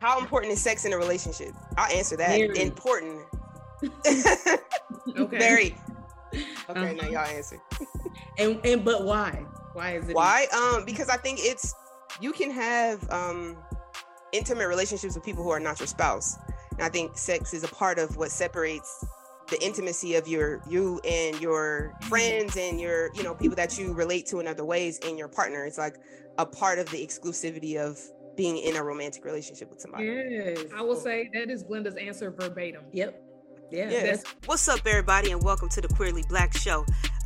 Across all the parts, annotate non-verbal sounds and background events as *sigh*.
How important is sex in a relationship? I'll answer that. Very. Important. *laughs* Okay. Very. *laughs* Okay, Uh-huh. now y'all answer. And and but why? Why is it? Why? Um, because I think it's you can have um intimate relationships with people who are not your spouse. And I think sex is a part of what separates the intimacy of your you and your friends and your you know people that you relate to in other ways and your partner. It's like a part of the exclusivity of being in a romantic relationship with somebody. Yes. I will say that is Glynda's answer verbatim. Yep. Yeah. Yeah. That's What's up, everybody, and welcome to the Queerly Blax Show.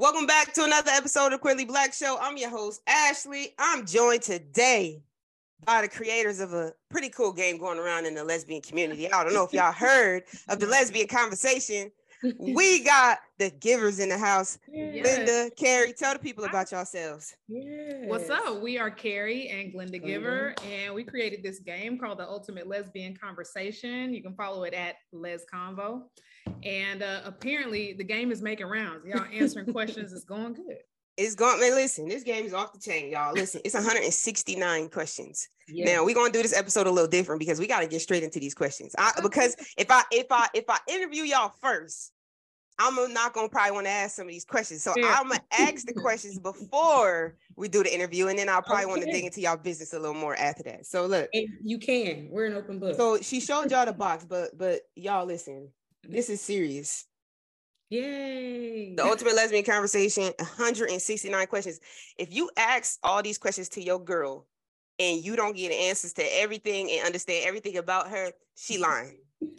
Welcome back to another episode of Queerly Blax Show. I'm your host, Ashley. I'm joined today by the creators of a pretty cool game going around in the lesbian community. I don't know if y'all heard of the lesbian conversation. We *laughs* got the Giverrs in the house. Yes. Linda, Carrie, tell the people about yourselves. Yes. What's up? We are Carrie and Glynda Giverr, and we created this game called the Ultimate Lesbian Conversation. You can follow it at Lez Convo. And uh, apparently, the game is making rounds. Y'all answering questions is going good. It's going, man. Listen, this game is off the chain, y'all. Listen, it's 169 questions. Yes. Now we're gonna do this episode a little different because we gotta get straight into these questions. I, because if I if I if I interview y'all first, I'm not gonna probably want to ask some of these questions. So Yeah. I'm gonna ask the questions *laughs* before we do the interview, and then I'll probably want to dig into y'all business a little more after that. So look, And you can. We're an open book. so she showed y'all the box, but but y'all listen, this is serious. Yay. The ultimate lesbian conversation, 169 questions. If you ask all these questions to your girl and you don't get answers to everything and understand everything about her, she *laughs* lying. *laughs*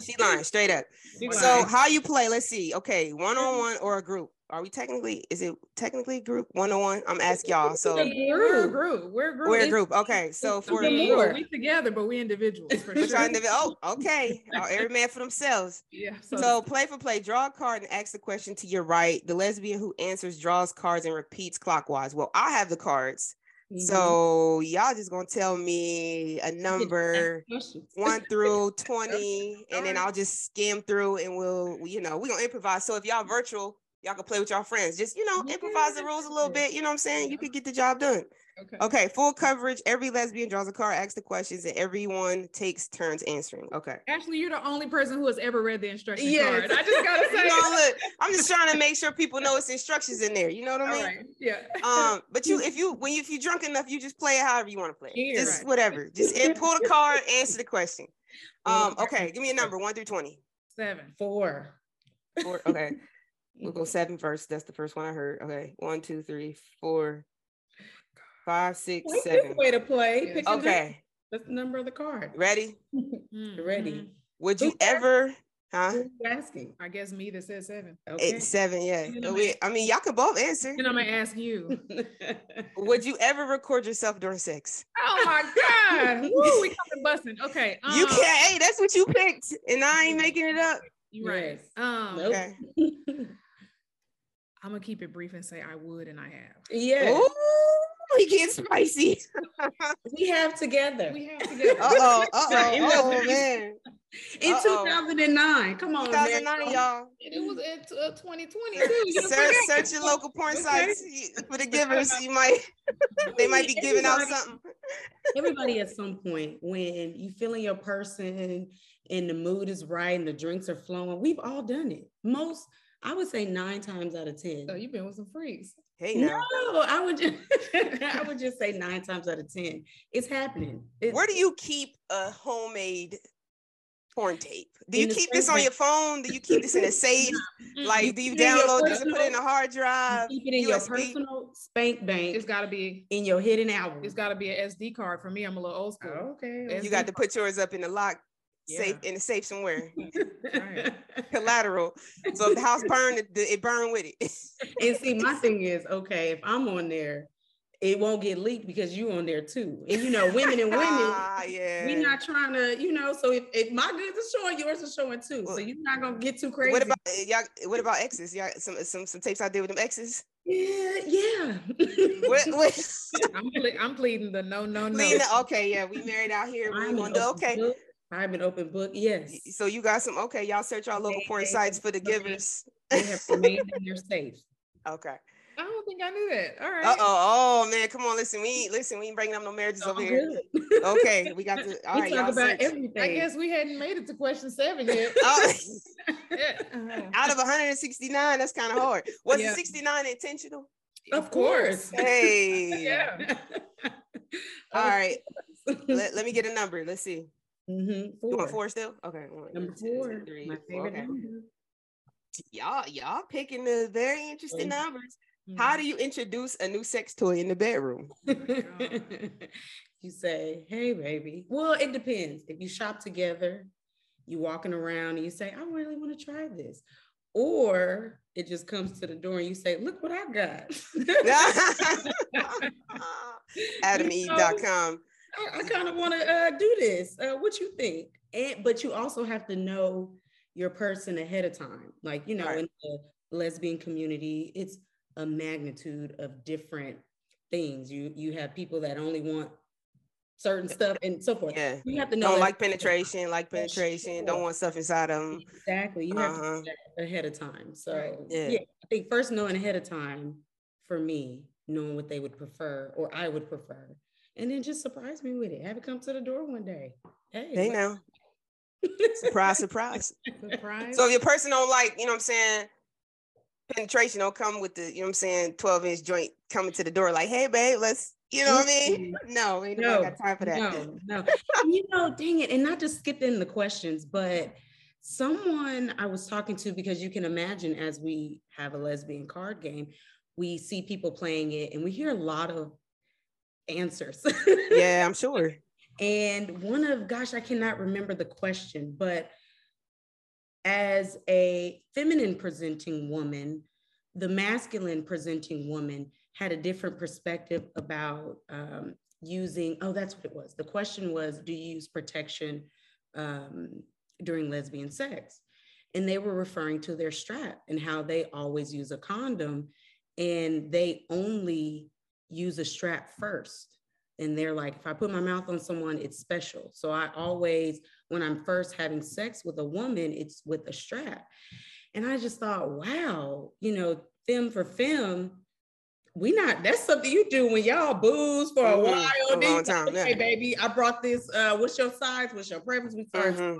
She lying straight up. She So lying. how you play? Let's see. Okay, one on one or a group? Are we technically? Is it technically group one on one? I'm asking y'all. So We're a group. We're a group. we're a group. Okay, so for a We, more. we together, but we individuals for *laughs* Which sure. I oh, okay. Uh, Every man for themselves. Yeah. So play for play, draw a card and ask the question to your right. The lesbian who answers draws cards and repeats clockwise. Well, I have the cards. Mhm. So y'all just gonna tell me a *laughs* number one through *laughs* 20, and then I'll just skim through and we'll, you know, we're gonna improvise. So if y'all virtual, y'all can play with y'all friends. Just, you know, improvise the rules a little bit. You know what I'm saying? You could get the job done. okay. Okay, full coverage. Every lesbian draws a card, asks the questions, and everyone takes turns answering. Okay. Actually, you're the only person who has ever read the instruction Yes. card. I just gotta *laughs* You say. know, look, I'm just trying to make sure people know it's instructions in there. You know what I mean? right. Yeah. Um, but you, *laughs* if you, when you, if you're drunk enough, you just play it however you want to play. it. Yeah. Just Right. whatever. Just and pull the card, answer the question. *laughs* Um, okay, give me a number one through twenty. Seven. Four. Four. Okay, we'll go seven first. That's the first one I heard. Okay, one, two, three, four, five, six, Like seven. way to play. Yes. Pick. Okay, That's the number of the card. ready? *laughs* Ready. Would you Who's ever? Huh? Who's asking? I guess me that said seven. Okay. It's seven. Yeah. You know, We, I mean, y'all can both answer. And I'm gonna ask you. *laughs* Would you ever record yourself during sex? Oh my God. *laughs* Woo, we coming busting. Okay. you um, can't. Hey, that's what you picked, and I ain't making it up. You right. Yes. Um Nope. Okay. I'm gonna keep it brief and say I would and I have. yeah. Ooh, he getting *laughs* spicy. We have together. We have *laughs* together. Uh oh. Uh In oh. the- Oh man. In Uh-oh. 2009. Come on. 2009, man. y'all. It was at uh, 2020 too. Search, search your local porn Okay. sites for the Giverrs. You might. *laughs* They might be giving out something. Everybody at some point when you feeling your person and the mood is right and the drinks are flowing, we've all done it. Most, I would say nine times out of 10. So you've been with some freaks. Hey No. I would just *laughs* I would just say nine times out of ten. It's happening. It's, Where do you keep a homemade porn tape? Do you keep this on your phone? Do you keep this in a *laughs* safe? Like, do you keep it download this and put it in a hard drive? keep it in your personal spank bank It's gotta be in your hidden album. it's gotta be an SD card for me. I'm a little old school. okay. It's- You got to put yours up in the lock safe in a safe somewhere. Right. *laughs* Collateral. So if the house *laughs* burned, it, it burned with it. *laughs* and see, my thing is, okay, if I'm on there, it won't get leaked because you on there too. And you know, women and women, Ah, yeah. we not trying to, you know. So if, if my goods are showing, yours are showing too. So you're not gonna get too crazy. What about uh, y'all? What about exes? Y'all some some some tapes I did with them exes. Yeah, yeah. What, what? I'm, ple- I'm pleading the no, no, no. Lena, okay, yeah, we married out here. We I'm gonna do open okay. Book. I'm an open book. Yes, So you got some okay. Y'all search our local They- porn sites for the they- Giverrs. they have remained in their *laughs* safe. Okay. I don't think I knew that. All right. Uh oh. Oh man, come on. Listen, we ain't listen. We ain't bringing up no marriages over All here. Okay, we got *laughs* to. All we right, talk about search. everything. I guess we hadn't made it to question seven yet. *laughs* Oh, Yeah. out of 169, that's kind of hard. Was Yeah. the 69 intentional? of course. Hey. Yeah. All right. Let, let me get a number. Let's see. Hmm You want four still? Okay. one, Number two, four. three, my favorite Okay. number. Y'all, y'all picking the very interesting numbers. How do you introduce a new sex toy in the bedroom? *laughs* you say, hey, baby. Well, it depends. If you shop together, you walking around and you say, I really want to try this. Or it just comes to the door and you say, look what I got. *laughs* *laughs* AdamEve.com. I, I kind of want to uh, do this. Uh, what you think? And but you also have to know your person ahead of time. Like you know, Right. in the lesbian community, it's a magnitude of different things. You you have people that only want certain stuff and so forth. Yeah. You have to know Don't like penetration, like For penetration, don't want stuff inside of them. Exactly. You have to Uh-huh. know that ahead of time. So. Yeah. yeah. I think first knowing ahead of time for me, knowing what they would prefer or I would prefer. And then just surprise me with it. Have it come to the door one day. Hey, They know. *laughs* Surprise, surprise. Surprise. So if your person don't like, you know what I'm saying, penetration don't come with the, you know what I'm saying, 12 inch joint coming to the door like, hey babe, let's, you know what I mean? *laughs* No, ain't No, got time for that. No, no. You know, dang it, and not just skipping the questions, but someone I was talking to because you can imagine as we have a lesbian card game, we see people playing it and we hear a lot of answers. Yeah, I'm *laughs* sure. And one of, gosh, I cannot remember the question, but as a feminine presenting woman, the masculine presenting woman had a different perspective about um, using, oh, that's what it was. The question was, do you use protection um, during lesbian sex? And they were referring to their strap and how they always use a condom and they only use a strap first. And they're like if i put my mouth on someone it's special. So i always when i'm first having sex with a woman it's with a strap. And i just thought wow you know femme for femme we not that's something you do when y'all booze for a while. a long time, yeah. baby i brought this uh what's your size? What's your preference? We start Mhm.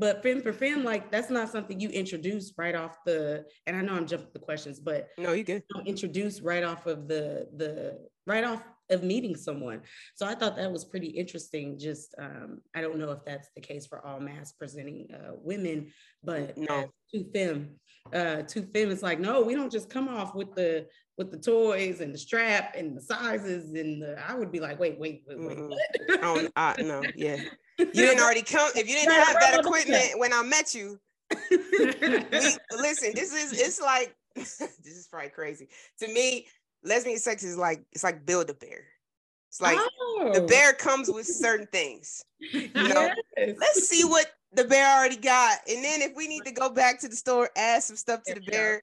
But femme for femme like that's not something you introduce right off the and i know i'm jumping the questions but No, you good. don't introduce right off of the the right off of meeting someone. So I thought that was pretty interesting. Just um, I don't know if that's the case for all masc presenting uh, women, but No. as two femme, uh, two femme is like no, we don't just come off with the with the toys and the strap and the sizes and the. I would be like, wait, wait, wait, wait. I don't, *laughs* I, no, yeah. You didn't *laughs* already come, if you didn't have that equipment when I met you, *laughs* we, listen, this is, it's like, *laughs* this is probably crazy. To me, lesbian sex is like, it's like build a bear. It's like, the Oh, bear comes with certain things. You know, yes. let's see what the bear already got. And then if we need to go back to the store, add some stuff to the bear,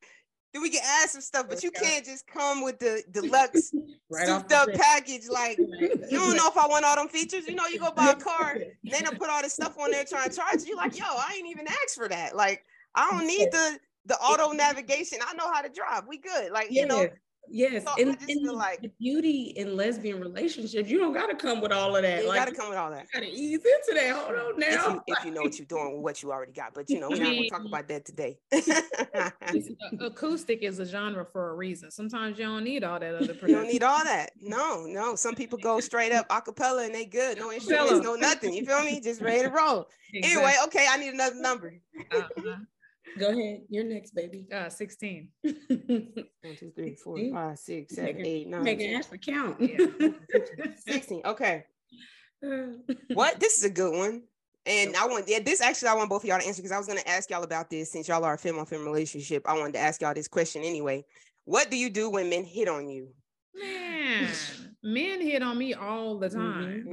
then we can add some stuff. But you can't just come with the *laughs* deluxe right souped the up package. Like, *laughs* you don't know if I want all them features. You know, you go buy a car, they don't put all this stuff on there trying to charge you. Like, yo, I ain't even asked for that. Like, I don't need the the auto navigation. I know how to drive. We good. Like, you know, Yes. So and, and like- the beauty in lesbian relationships, you don't gotta come with all of that. you like gotta come with all that. you gotta ease into that. Hold on If now. you, if you know what you're doing with what you already got, but you know, we're not gonna talk *laughs* about that today. *laughs* Acoustic is a genre for a reason. Sometimes you don't need all that other You don't need all that. No, no. Some people go straight up a cappella and they good. No instruments, no nothing. You feel me? Just ready to roll. *laughs* Anyway, okay, I need another number. Exactly. Go ahead. You're next, baby. Uh, uh, 16. *laughs* One, two, three, four, See? five, six, seven, Making- eight, nine, Making 10, Ashley count. Yeah. *laughs* 16. Okay. What? This is a good one. And I want, yeah, this actually, I want both of y'all to answer because I was going to ask y'all about this since y'all are a femme on femme relationship. I wanted to ask y'all this question anyway. What do you do when men hit on you? Man, men hit on me all the time.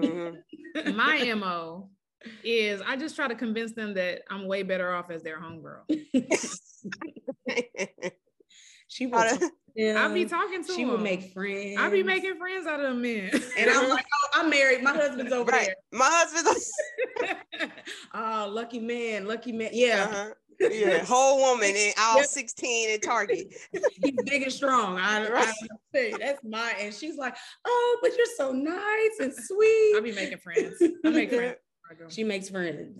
Mhm. *laughs* My MO is I just try to convince them that I'm way better off as their homegirl. *laughs* she will. How talk to- to. *laughs* I'll be talking to her. She them. will make friends. I'll be making friends out of them men. And I'm like, *laughs* oh, I'm married. My husband's over right. My husband's there. oh, lucky man, lucky man. Yeah, uh-huh. yeah, whole woman in aisle Yep. 16 in Target. he's big and strong. I, I Right. say that's my. And she's like, oh, but you're so nice and sweet. I'll be making friends. I make friends. I go. She makes friends.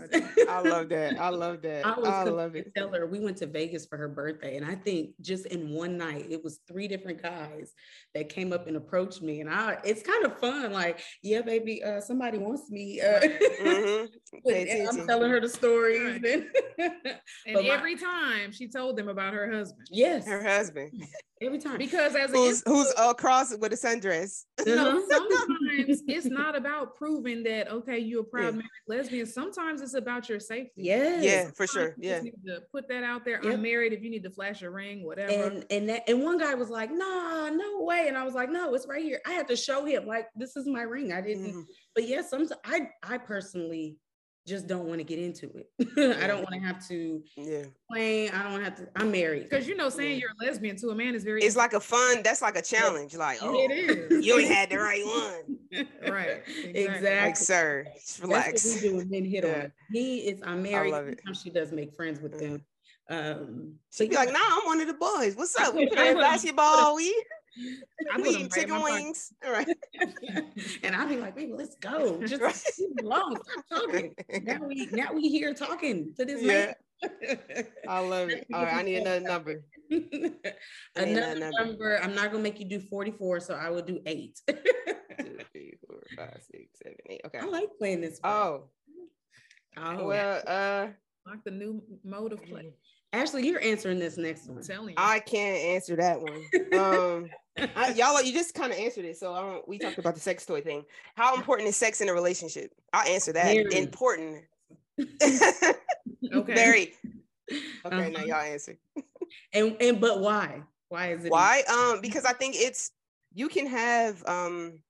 I love that. I love that. I *laughs* I, was gonna love it. tell her we went to Vegas for her birthday, and I think just in one night it was three different guys that came up and approached me, and I it's kind of fun. Like, yeah, baby, uh, somebody wants me. Uh, *laughs* Mhm. And I'm telling her the stories. Right. And *laughs* And But my- every time she told them about her husband. yes, Her husband, every time. Because as a who's who's across with a sundress. you know, Uh-huh. sometimes it's not about proving that okay, you're a proud Yeah. married lesbian. Sometimes it's about your safety. Yeah, Yeah, for sure. You Yeah. just need to put that out there. Yep. I'm married. If you need to flash a ring, whatever. And and that and one guy was like, nah, no way. And I was like, no, it's right here. I had to show him, like, this is my ring. I didn't, Mhm. but yes, some I I personally just don't want to get into it. *laughs* I don't want to have to Yeah. explain. I don't want to have to. I'm married. because you know, saying Yeah. you're a lesbian to a man is very It's like a fun, that's like a challenge. Like, oh, it is. you ain't had the right one. *laughs* right. *laughs* Exactly. Like, sir, just That's relax. what we do when men hit Yeah. on. He is. I'm married. love it. Sometimes she does make friends with Mhm. them. Um, She'd be like, nah, I'm one of the boys. What's up? We put- I playing put 'em- basketball. We, I we put 'em eating chicken wings. All right. *laughs* and I'll be like, baby, let's go. *laughs* Just Right. leave alone. Stop talking. Now we now we here talking to this Yeah. man. *laughs* I love it. All right, I need another number. I need Another another number. I'm not gonna make you do 44, so I will do eight. Two, three, four, five, six, seven, eight. Okay. I like playing this. game. Oh, Oh, well, uh, Like the new mode of play. Ashley, you're answering this next one. I'm telling you. I can't answer that one. Um, I, *laughs* y'all, you just kind of answered it. So I don't, we talked about the sex toy thing. How important is sex in a relationship? I'll answer that. Very. Important. *laughs* okay. Very. Okay, now Uh-huh. y'all answer. And and but why? Why is it Why? Um, because I think it's you can have um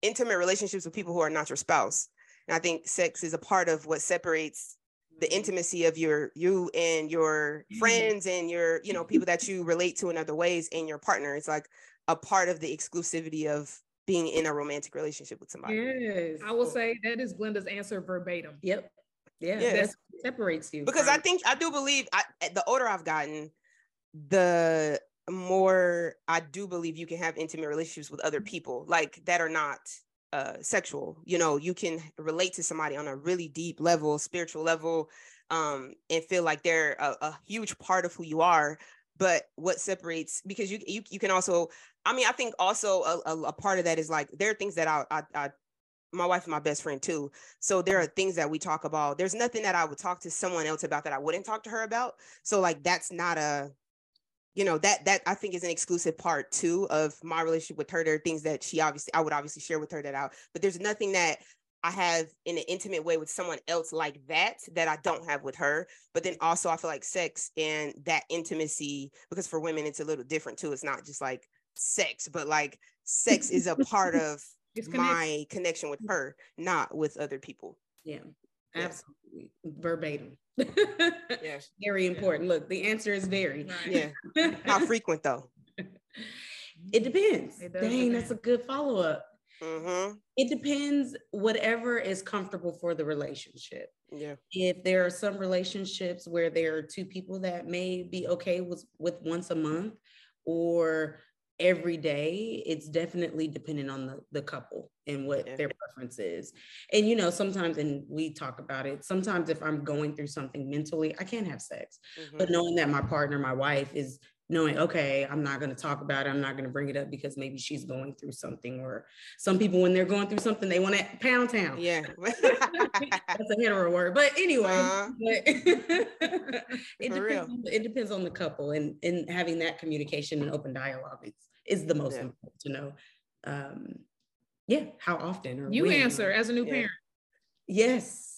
intimate relationships with people who are not your spouse. And I think sex is a part of what separates the intimacy of your you and your Mhm. friends and your, you know, people that you relate to in other ways and your partner. It's like a part of the exclusivity of being in a romantic relationship with somebody. Yes. I will say that is Glynda's answer verbatim. Yep. Yeah, Yeah. that's what separates you. because I think I do believe I, the older I've gotten, the more I do believe you can have intimate relationships with other people like that are not uh sexual. You know, you can relate to somebody on a really deep level, spiritual level, um, and feel like they're a, a huge part of who you are. But what separates because you you you can also, I mean, I think also a, a, a part of that is like there are things that I I, I my wife and my best friend too. So there are things that we talk about. There's nothing that I would talk to someone else about that I wouldn't talk to her about. So like that's not a you know that that I think is an exclusive part too of my relationship with her. There are things that she obviously I would obviously share with her that out, but there's nothing that I have in an intimate way with someone else like that that I don't have with her. But then also I feel like sex and that intimacy because for women it's a little different too. It's not just like sex, but like sex is a part of *laughs* my connection with her, not with other people. Yeah. Absolutely verbatim. yes. *laughs* Very important. Look, the answer is very. Right. Yeah. *laughs* How frequent though? It depends. It does Dang, that's a good follow up. Mm-hmm. It depends, whatever is comfortable for the relationship. Yeah. If there are some relationships where there are two people that may be okay with, with once a month or every day, it's definitely dependent on the, the couple and what Yeah. their preference is. And, you know, sometimes, and we talk about it, sometimes if I'm going through something mentally, I can't have sex. Mhm. But knowing that my partner, my wife, is knowing, okay, I'm not going to talk about it. I'm not going to bring it up because maybe she's going through something. Or some people, when they're going through something, they want to pound town. Yeah. *laughs* That's a hetero word. But anyway, Uh-huh. but *laughs* it, For depends real. it depends on the couple and, and having that communication and open dialogue is, is the most Yeah. important to know. Um, yeah, how often or You when answer as a new Yeah. parent. Yes.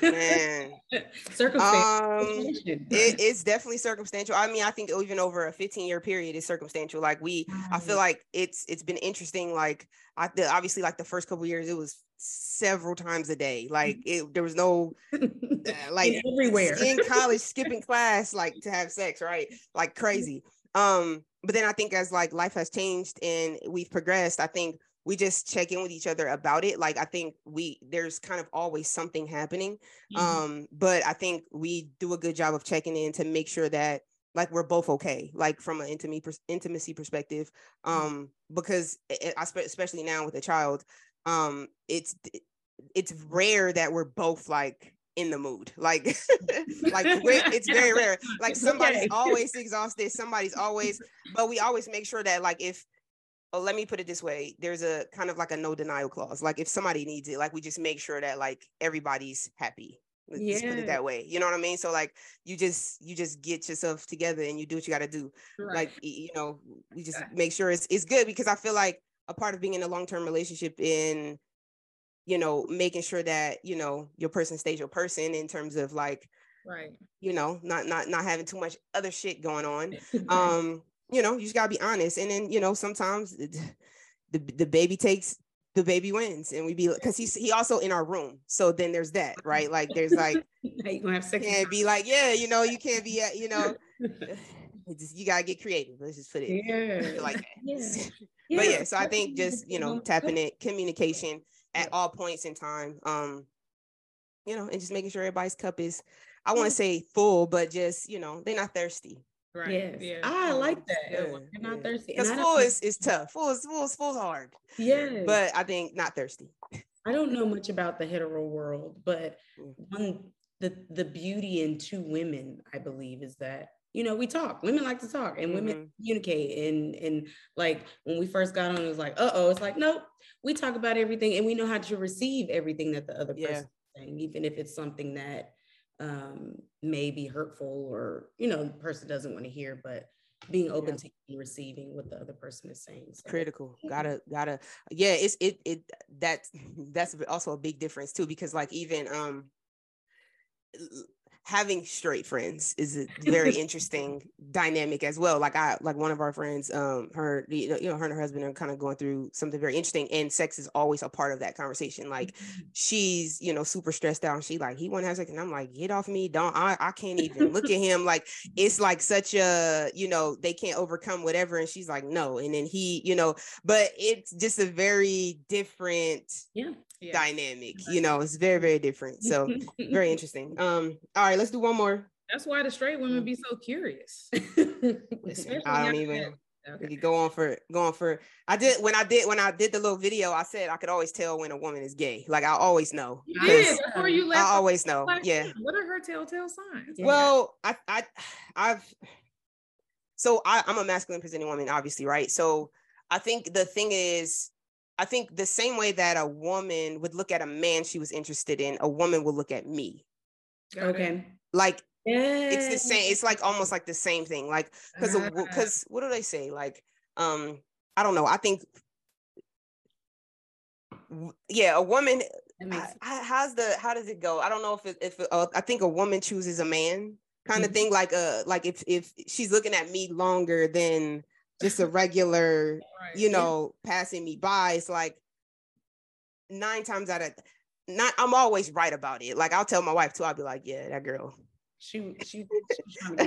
Man. *laughs* circumstantial. Um, it, it's definitely circumstantial. I mean, I think even over a 15 year period is circumstantial. Like we, I feel like it's it's been interesting. Like I the, obviously like the first couple years, it was several times a day. Like it, there was no *laughs* uh, like everywhere in college *laughs* skipping class like to have sex, right? Like crazy. Um, but then I think as like life has changed and we've progressed, I think we just check in with each other about it like i think we there's kind of always something happening mm-hmm. um but i think we do a good job of checking in to make sure that like we're both okay like from an intimacy intimacy perspective mm-hmm. um because it, especially now with a child um it's it's rare that we're both like in the mood like *laughs* like *laughs* it's very rare like somebody's always exhausted somebody's always but we always make sure that like if oh, let me put it this way there's a kind of like a no denial clause like if somebody needs it like we just make sure that like everybody's happy let's yeah. put it that way you know what i mean so like you just you just get yourself together and you do what you got to do right. like you know we just make sure it's, it's good because i feel like a part of being in a long-term relationship in you know making sure that you know your person stays your person in terms of like right. you know not not not having too much other shit going on. *laughs* Um you know, you just gotta be honest. And then, you know, sometimes the the baby takes the baby wins and we be because he's he also in our room. So then there's that right? Like there's like *laughs* you gonna have sex can't be like yeah you know you can't be uh, you know *laughs* just, you gotta get creative. Let's just put it yeah. like that. Yeah. but yeah. so i think just you know tapping it communication at all points in time um you know and just making sure everybody's cup is i want to say full but just you know they're not thirsty Right. Yes. Yeah. I like that. Yeah. You're not thirsty. Because full is, is tough. Full is full is full hard. Yeah. But I think not thirsty. I don't know much about the hetero world, but mm. one the the beauty in two women, I believe, is that you know we talk. Women like to talk, and mm-hmm. women communicate. And and like when we first got on, it was like, uh oh. It's like nope. We talk about everything, and we know how to receive everything that the other person yeah. is saying, even if it's something that um, may be hurtful or you know the person doesn't want to hear but being open yeah. to receiving what the other person is saying so. critical gotta gotta yeah it's it it that's *laughs* that's also a big difference too because like even um having straight friends is a very *laughs* interesting dynamic as well. Like I like one of our friends, um, her you know, you know, her and her husband are kind of going through something very interesting, and sex is always a part of that conversation. Like mm-hmm. she's you know super stressed out, and she like he want to have sex, and I'm like get off me, don't I I can't even look at him. Like it's like such a you know they can't overcome whatever, and she's like no, and then he you know, but it's just a very different yeah yeah. dynamic. You know, it's very, very different. So *laughs* very interesting. Um, all right, let's do one more. That's why the straight women be so curious. *laughs* Listen, I don't even okay. go on for go on for I did when I did when I did the little video, I said I could always tell when a woman is gay. Like I always know. You did before you left. I always know. Yeah. What are her telltale signs? Well, I I I've so I, I'm a masculine presenting woman, obviously, right? So I think the thing is I think the same way that a woman would look at a man she was interested in, a woman will look at me. Okay. Like it's the same. It's like almost like the same thing. Like because because what do they say? Like um I don't know. I think yeah, a woman. I, how's the how does it go? I don't know if it, if it, uh, I think a woman chooses a man kind of mm-hmm. thing. Like uh like if if she's looking at me longer than just a regular, right. you know, passing me by. It's like nine times out of not, I'm always right about it. Like I'll tell my wife too. I'll be like, yeah, that girl. She, she, *laughs*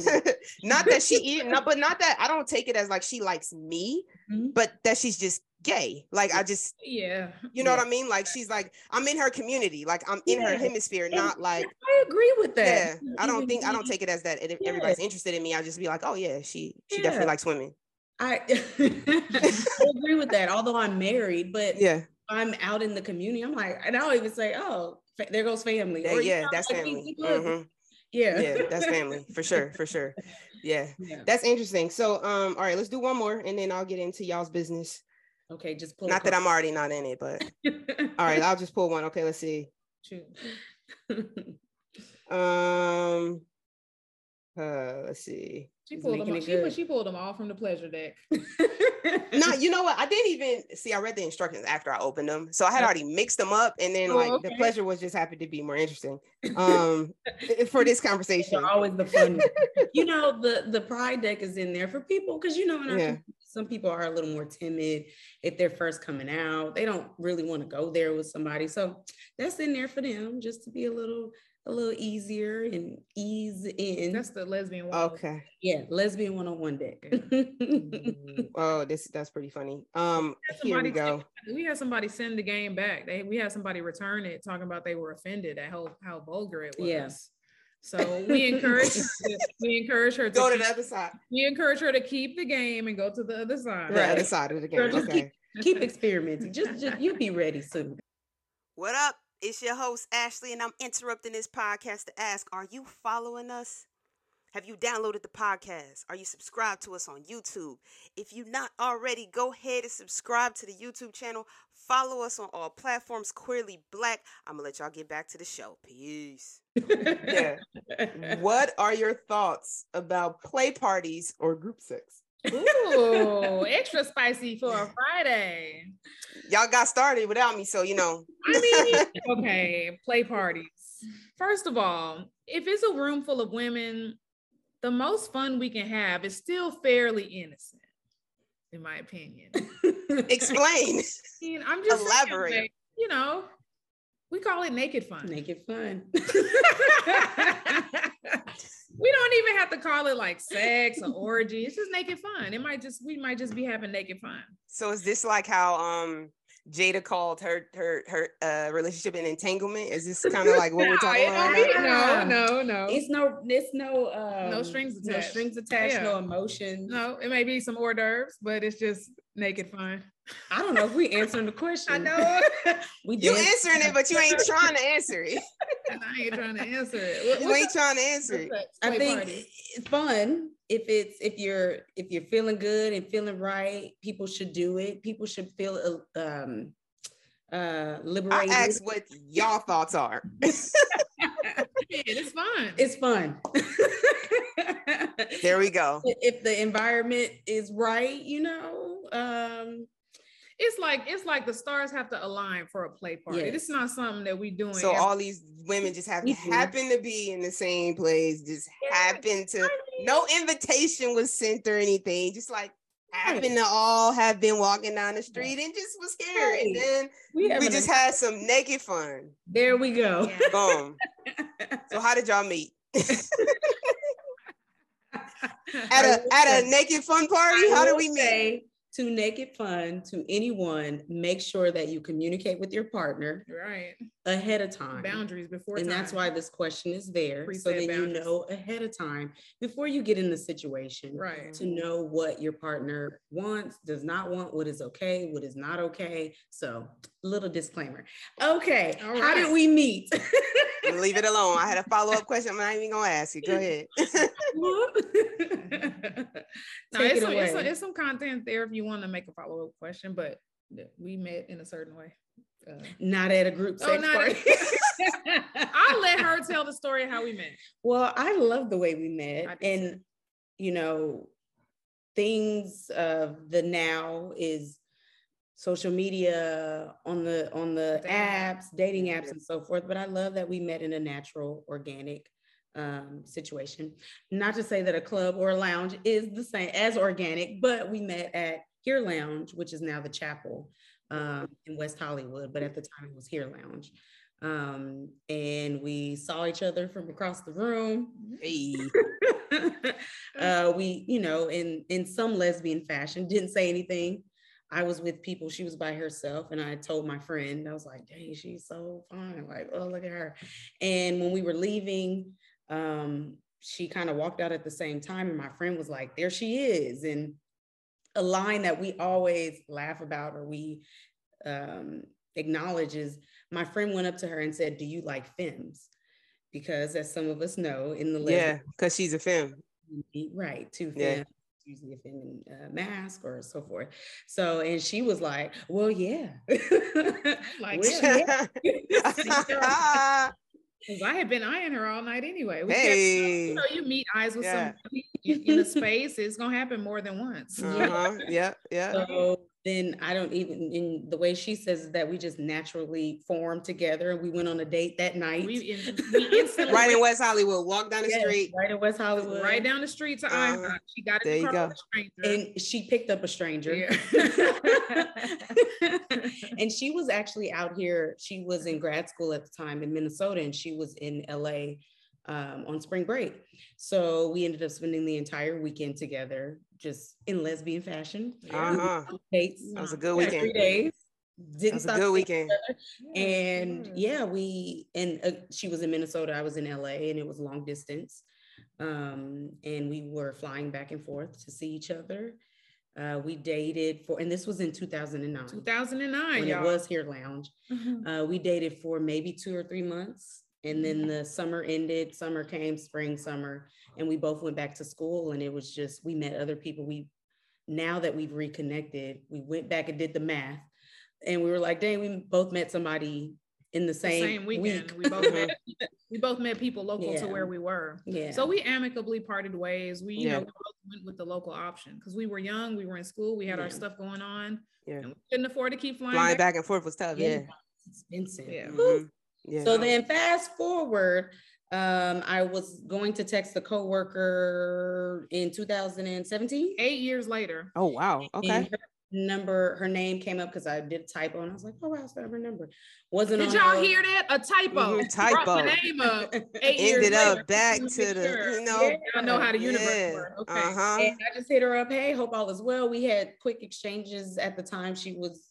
not that she *laughs* eat, but not that I don't take it as like she likes me, mm-hmm. but that she's just gay. Like I just, yeah, you know yeah. what I mean? Like she's like, I'm in her community, like I'm in yeah. her hemisphere, not like. I agree with that. Yeah, I don't think I don't take it as that. If everybody's interested in me, I'll just be like, oh yeah, she she definitely likes women. I, *laughs* I agree with that. Although I'm married, but yeah, I'm out in the community. I'm like, and I'll even say, "Oh, there goes family." Or, yeah, know, that's like, family. Mm-hmm. Yeah, yeah, that's family for sure, for sure. Yeah. *laughs* yeah, that's interesting. So, um, all right, let's do one more, and then I'll get into y'all's business. Okay, just pull. Not that I'm already not in it, but *laughs* all right, I'll just pull one. Okay, let's see. um, uh, let's see. She pulled them. She, she pulled them all from the pleasure deck. *laughs* no, you know what? I didn't even see. I read the instructions after I opened them, so I had already mixed them up, and then oh, like okay. the pleasure was just happened to be more interesting *laughs* um for this conversation. always the fun. you know, the the pride deck is in there for people because you know, yeah. some people are a little more timid if they're first coming out. They don't really want to go there with somebody, so that's in there for them just to be a little a little easier and ease in. That's the lesbian one. Okay. Yeah, lesbian one on one deck. *laughs* oh, this that's pretty funny. Um, we here we go. we had somebody send the game back. They we had somebody return it, talking about they were offended at how how vulgar it was. Yes. So we encourage her to, *laughs* we encourage her to go to the other side. We encourage her to keep the game and go to the other side. The other side of the game. Okay. Keep, keep experimenting. Just, just you'll be ready soon. What up? It's your host, Ashley, and I'm interrupting this podcast to ask Are you following us? Have you downloaded the podcast? Are you subscribed to us on YouTube? If you're not already, go ahead and subscribe to the YouTube channel. Follow us on all platforms, Queerly Blax. I'm going to let y'all get back to the show. Peace. yeah. *laughs* What are your thoughts about play parties or group sex? Ooh, *laughs* extra spicy for a Friday. Y'all got started without me, so you know. I mean, *laughs* okay, play parties. First of all, if it's a room full of women, the most fun we can have is still fairly innocent, in my opinion. Explain. *laughs* I mean, I'm just elaborate. Saying, you know, we call it naked fun. Naked fun we don't even have to call it like sex or orgy. It's just naked fun. It might just we might just be having naked fun. So is this like how um Jada called her her her uh, relationship an entanglement? Is this kind of like what *laughs* no, we're talking about? No, no, no. It's no, it's no, um, no strings attached. No strings attached. Yeah. No emotions. No, it may be some hors d'oeuvres, but it's just naked fun. I don't know if we answering the question. I know *laughs* we you answering it, but you ain't trying to answer it. I ain't trying to answer it. you ain't trying to answer it. I think it's fun if it's if you're if you're feeling good and feeling right. People should do it. People should feel um uh liberated. I ask what y'all thoughts are. *laughs* it's fun. It's fun. there we go. *laughs* If the environment is right, you know, um, it's like it's like the stars have to align for a play party. Yes. It's not something that we doing. So every- all these women just have to *laughs* happen to be in the same place. Just yeah. happen to. I mean, no invitation was sent or anything. Just like happen to all have been walking down the street and just was here. Right. And then we, we just a- had some naked fun. There we go. Yeah. Boom. *laughs* so how did y'all meet? *laughs* at a at a naked fun party? How do we meet? To naked fun to anyone, make sure that you communicate with your partner right ahead of time. Boundaries before, and time. that's why this question is there, Preset so that boundaries. you know ahead of time before you get in the situation, right? To know what your partner wants, does not want, what is okay, what is not okay. So, little disclaimer. Okay, right. how did we meet? *laughs* Leave it alone. I had a follow up question. I'm not even gonna ask you. Go *laughs* ahead. *laughs* no, it's, some, it's, some, it's, some, content there if you want to make a follow up question, but we met in a certain way. Uh, not at a group oh, sex oh, party. *laughs* I'll let her tell the story of how we met. Well, I love the way we met, and you know, things of the now is social media on the on the apps, dating apps, and so forth. But I love that we met in a natural, organic um, situation. Not to say that a club or a lounge is the same as organic, but we met at Here Lounge, which is now the Chapel um, in West Hollywood, but at the time it was Here Lounge. Um, and we saw each other from across the room. Hey. *laughs* uh, we, you know, in in some lesbian fashion, didn't say anything. I was with people, she was by herself, and I told my friend, I was like, dang, she's so fine. Like, oh, look at her. And when we were leaving, um, she kind of walked out at the same time, and my friend was like, "There she is," and a line that we always laugh about or we um, acknowledge is my friend went up to her and said, "Do you like femmes?" Because as some of us know, in the yeah, because she's a femme, right? Two femmes. Yeah usually a feminine uh, mask or so forth. So, and she was like, "Well, yeah, like, *laughs* well, yeah. *laughs* Because I had been eyeing her all night anyway. We Hey. kept, you know, you meet eyes with Yeah. somebody in, in a space. It's gonna happen more than once. Uh-huh. Yeah, yeah. So then I don't even in the way she says that we just naturally formed together and we went on a date that night. We, *laughs* we Right in West Hollywood. Walk down the Yes, street. right in West Hollywood. right down the street to. IHOP. She got in There the you car go. a stranger. And she picked up a stranger. Yeah. *laughs* *laughs* and she was actually out here. She was in grad school at the time in Minnesota, and she was in LA um, on spring break. So we ended up spending the entire weekend together, just in lesbian fashion. Uh-huh. *laughs* Dates. That was a good weekend. Three days. That Didn't was a good weekend. And yeah, we and uh, she was in Minnesota. I was in LA, and it was long distance. Um, and we were flying back and forth to see each other. Uh, we dated for, and this was in 2009 2009, when y'all. it was here lounge. Mhm. Uh, we dated for maybe two or three months. And then the summer ended, summer came, spring, summer, and we both went back to school. And it was just, we met other people. We, now that we've reconnected, we went back and did the math. And we were like, dang, we both met somebody in the The same, same weekend. week. We both met *laughs* we both met people local Yeah. to where we were. yeah. So we amicably parted ways. We, you Yeah. know, we both went with the local option because we were young, we were in school, we had our stuff going on. Yeah. And we couldn't afford to keep flying. Flying back. back and forth was tough. Yeah. It's expensive. Yeah. Woo. Yeah. So then fast forward, um, I was going to text a coworker in 2017. Eight years later. oh wow. Okay. And her number, her name came up because I did a typo and I was like, oh, wow, I have her number. Wasn't Did on y'all her- hear that? A typo. Mhm, typo. my name up. *laughs* Eight years Ended later. up back to make the, you know. Yeah. I know how the universe yeah. works. Okay. Uh-huh. And I just hit her up, hey, hope all is well. We had quick exchanges at the time she was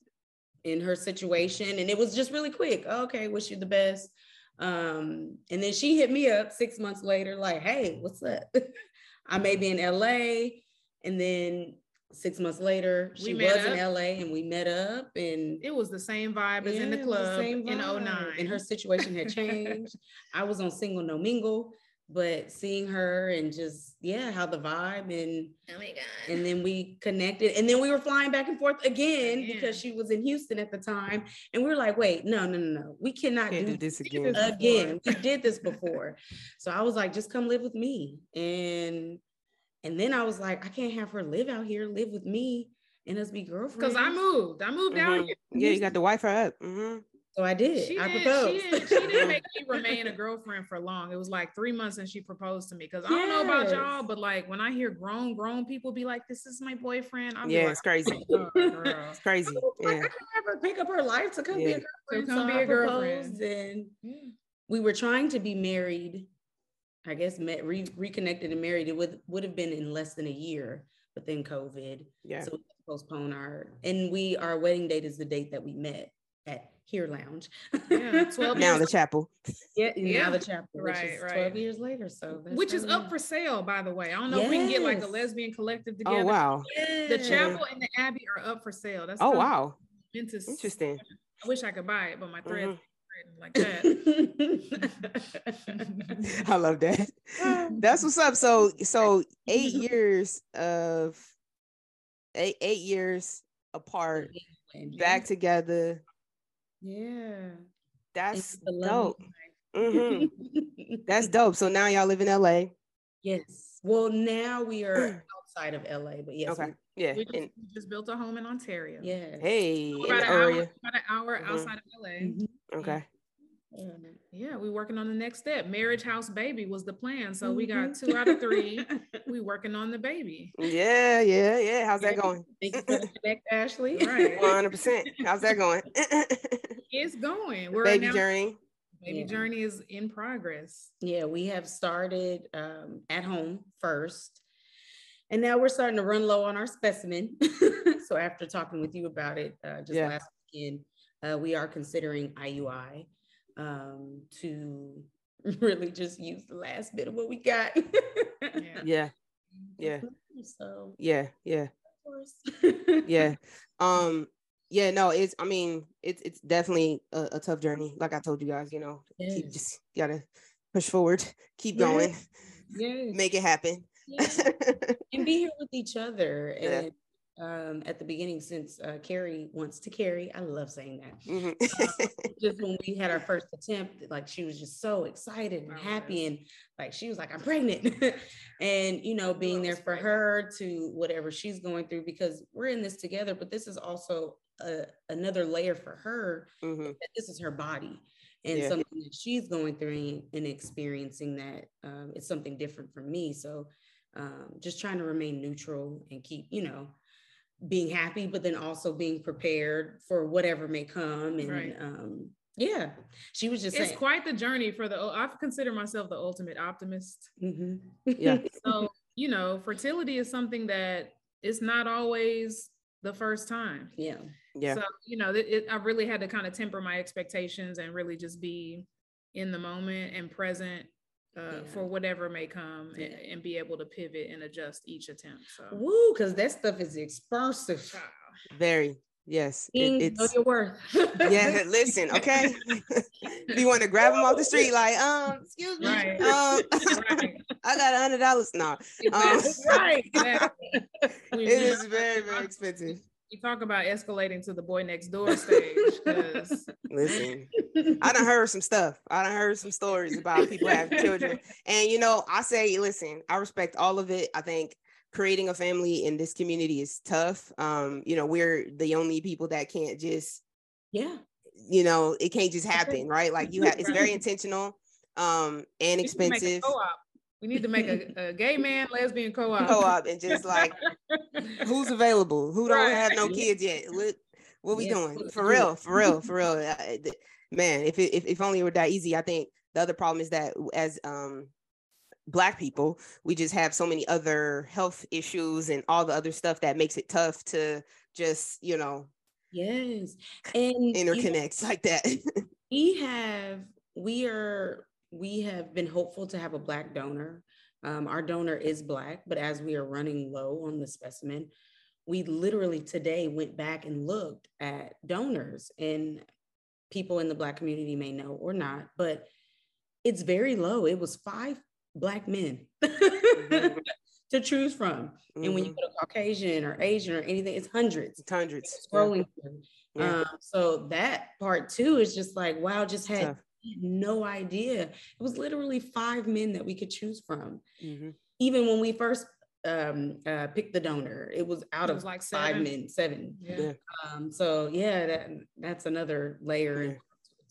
in her situation, and it was just really quick. Okay, wish you the best. Um, and then she hit me up six months later, like, hey, what's up? *laughs* I may be in LA. And then six months later, she was in. LA and we met up and It was the same vibe as in the Yeah, the club same in vibe. 09. And her situation had changed. *laughs* I was on single no mingle, but seeing her and just yeah, how the vibe and oh my god. and then we connected and then we were flying back and forth again Again. because she was in Houston at the time and we were like, wait, no, no, no, no, we cannot do, do this this again. before. again. We did this before. *laughs* so I was like, just come live with me. And and then I was like, I can't have her live out here, live with me and us be girlfriends. Because I moved. I moved out Mhm. here. Yeah, you got the wife her up. hmm So I did. She I didn't, proposed. she, didn't, she didn't make me remain a *laughs* girlfriend for long. It was like three months and she proposed to me. Because I don't know about y'all, but like when I hear grown, grown people be like, this is my boyfriend, I'm be Yeah, like, it's crazy. "Oh. *laughs* It's crazy. I was like, Yeah. I can have her pick up her life to come be a girlfriend. come so be I a girlfriend. And Yeah. we were trying to be married. I guess met re- reconnected and married. It would would have been in less than a year, but then COVID. Yeah. So we had to postpone our and we our wedding date is the date that we met at Here Lounge. Yeah, 12 Now the chapel. yeah, Yeah. now the chapel, which Right, is right. 12 years later. So that's Which is up for sale, by the way. I don't know if we can get like a lesbian collective together. Oh wow. The chapel and the abbey are up for sale. That's Oh wow. momentous. Interesting. I wish I could buy it, but my thread Mhm. like that. *laughs* I love that. That's what's up. So so eight *laughs* years of eight eight years apart, back together. Yeah. That's dope. hmm *laughs* That's dope. So now y'all live in LA. Yes. Well, now we are *clears throat* outside of LA, but yes. Okay. Yeah. we, just, And we just built a home in Ontario. Yeah. hey, in About an hour, about an hour Mhm. outside of LA. Mhm. Okay. Yeah. Yeah, we working on the next step. Marriage house baby was the plan. So we got Mhm. two out of three. *laughs* we working on the baby. Yeah, yeah, yeah. How's that going? Thank you for the connect, Ashley. Right. One hundred percent. How's that going? *laughs* It's going. We're Baby now, journey. baby Yeah. journey is in progress. Yeah, we have started um, at home first. And now we're starting to run low on our specimen. *laughs* so after talking with you about it uh, just Yeah. last weekend, uh, we are considering IUI um, to *laughs* really just use the last bit of what we got. Yeah. *laughs* Yeah, yeah, *laughs* So yeah, yeah, of course. yeah. Um, yeah, no, it's I mean, it's it's definitely a, a tough journey. Like I told you guys, you know, keep just gotta push forward, keep Yes. going, Yes. make it happen. Yes. and be here with each other Yeah. And um, at the beginning since uh, Carrie wants to carry. I love saying that. Mm-hmm. uh, *laughs* just when we had our first attempt, like she was just so excited and oh, happy, and like she was like, "I'm pregnant," *laughs* and you know, being there for her to whatever she's going through because we're in this together. But this is also a, another layer for her. Mm-hmm. This is her body. And yeah. something that she's going through and experiencing that um, it's something different from me. So um, just trying to remain neutral and keep, you know, being happy, but then also being prepared for whatever may come. And right. um, yeah, she was just. It's saying, quite the journey for the. I consider myself the ultimate optimist. Mm-hmm. Yeah. *laughs* so you know, fertility is something that it's not always the first time. Yeah. Yeah. So you know, it, it, I really had to kind of temper my expectations and really just be in the moment and present uh, yeah. for whatever may come yeah. and, and, be able to pivot and adjust each attempt. So, woo, because that stuff is expensive. Very. Yes, it, it's know your worth. *laughs* yeah, *laughs* listen, okay. you want to grab them off the street, like, um, excuse me, right. um, *laughs* right. I got a hundred dollars now. Um, right, exactly. it is very, very expensive you talk about escalating to the boy next door stage. *laughs* Listen, I done *laughs* heard some stuff. I done heard some stories about people having children. And you know, I say, listen, I respect all of it. I think creating a family in this community is tough. Um, you know, we're the only people that can't just, yeah, you know, it can't just happen, right? Like you have it's very intentional um and expensive. We need to make a, a gay man lesbian co-op. Co-op and just like *laughs* who's available? Who don't right. have no kids yet? What what we yeah. doing? For real, for real, for real. Man, if it, if if only it were that easy. I think the other problem is that as um black people, we just have so many other health issues and all the other stuff that makes it tough to just, you know, yes, and interconnect *laughs* like that. we have we are we have been hopeful to have a Black donor. Um, our donor is Black, but as we are running low on the specimen, we literally today went back and looked at donors, and people in the Black community may know or not, but it's very low. It was five Black men mm-hmm. *laughs* to choose from. Mm-hmm. And when you put mm-hmm. a Caucasian or Asian or anything, it's hundreds. It's hundreds. It's scrolling yeah. Um, so that part too is just like, wow, just had no idea. It was literally five men that we could choose from. Mm-hmm. Even when we first um, uh, picked the donor, it was out it was of like seven. five men, seven. Yeah. Um, so yeah, that that's another layer yeah.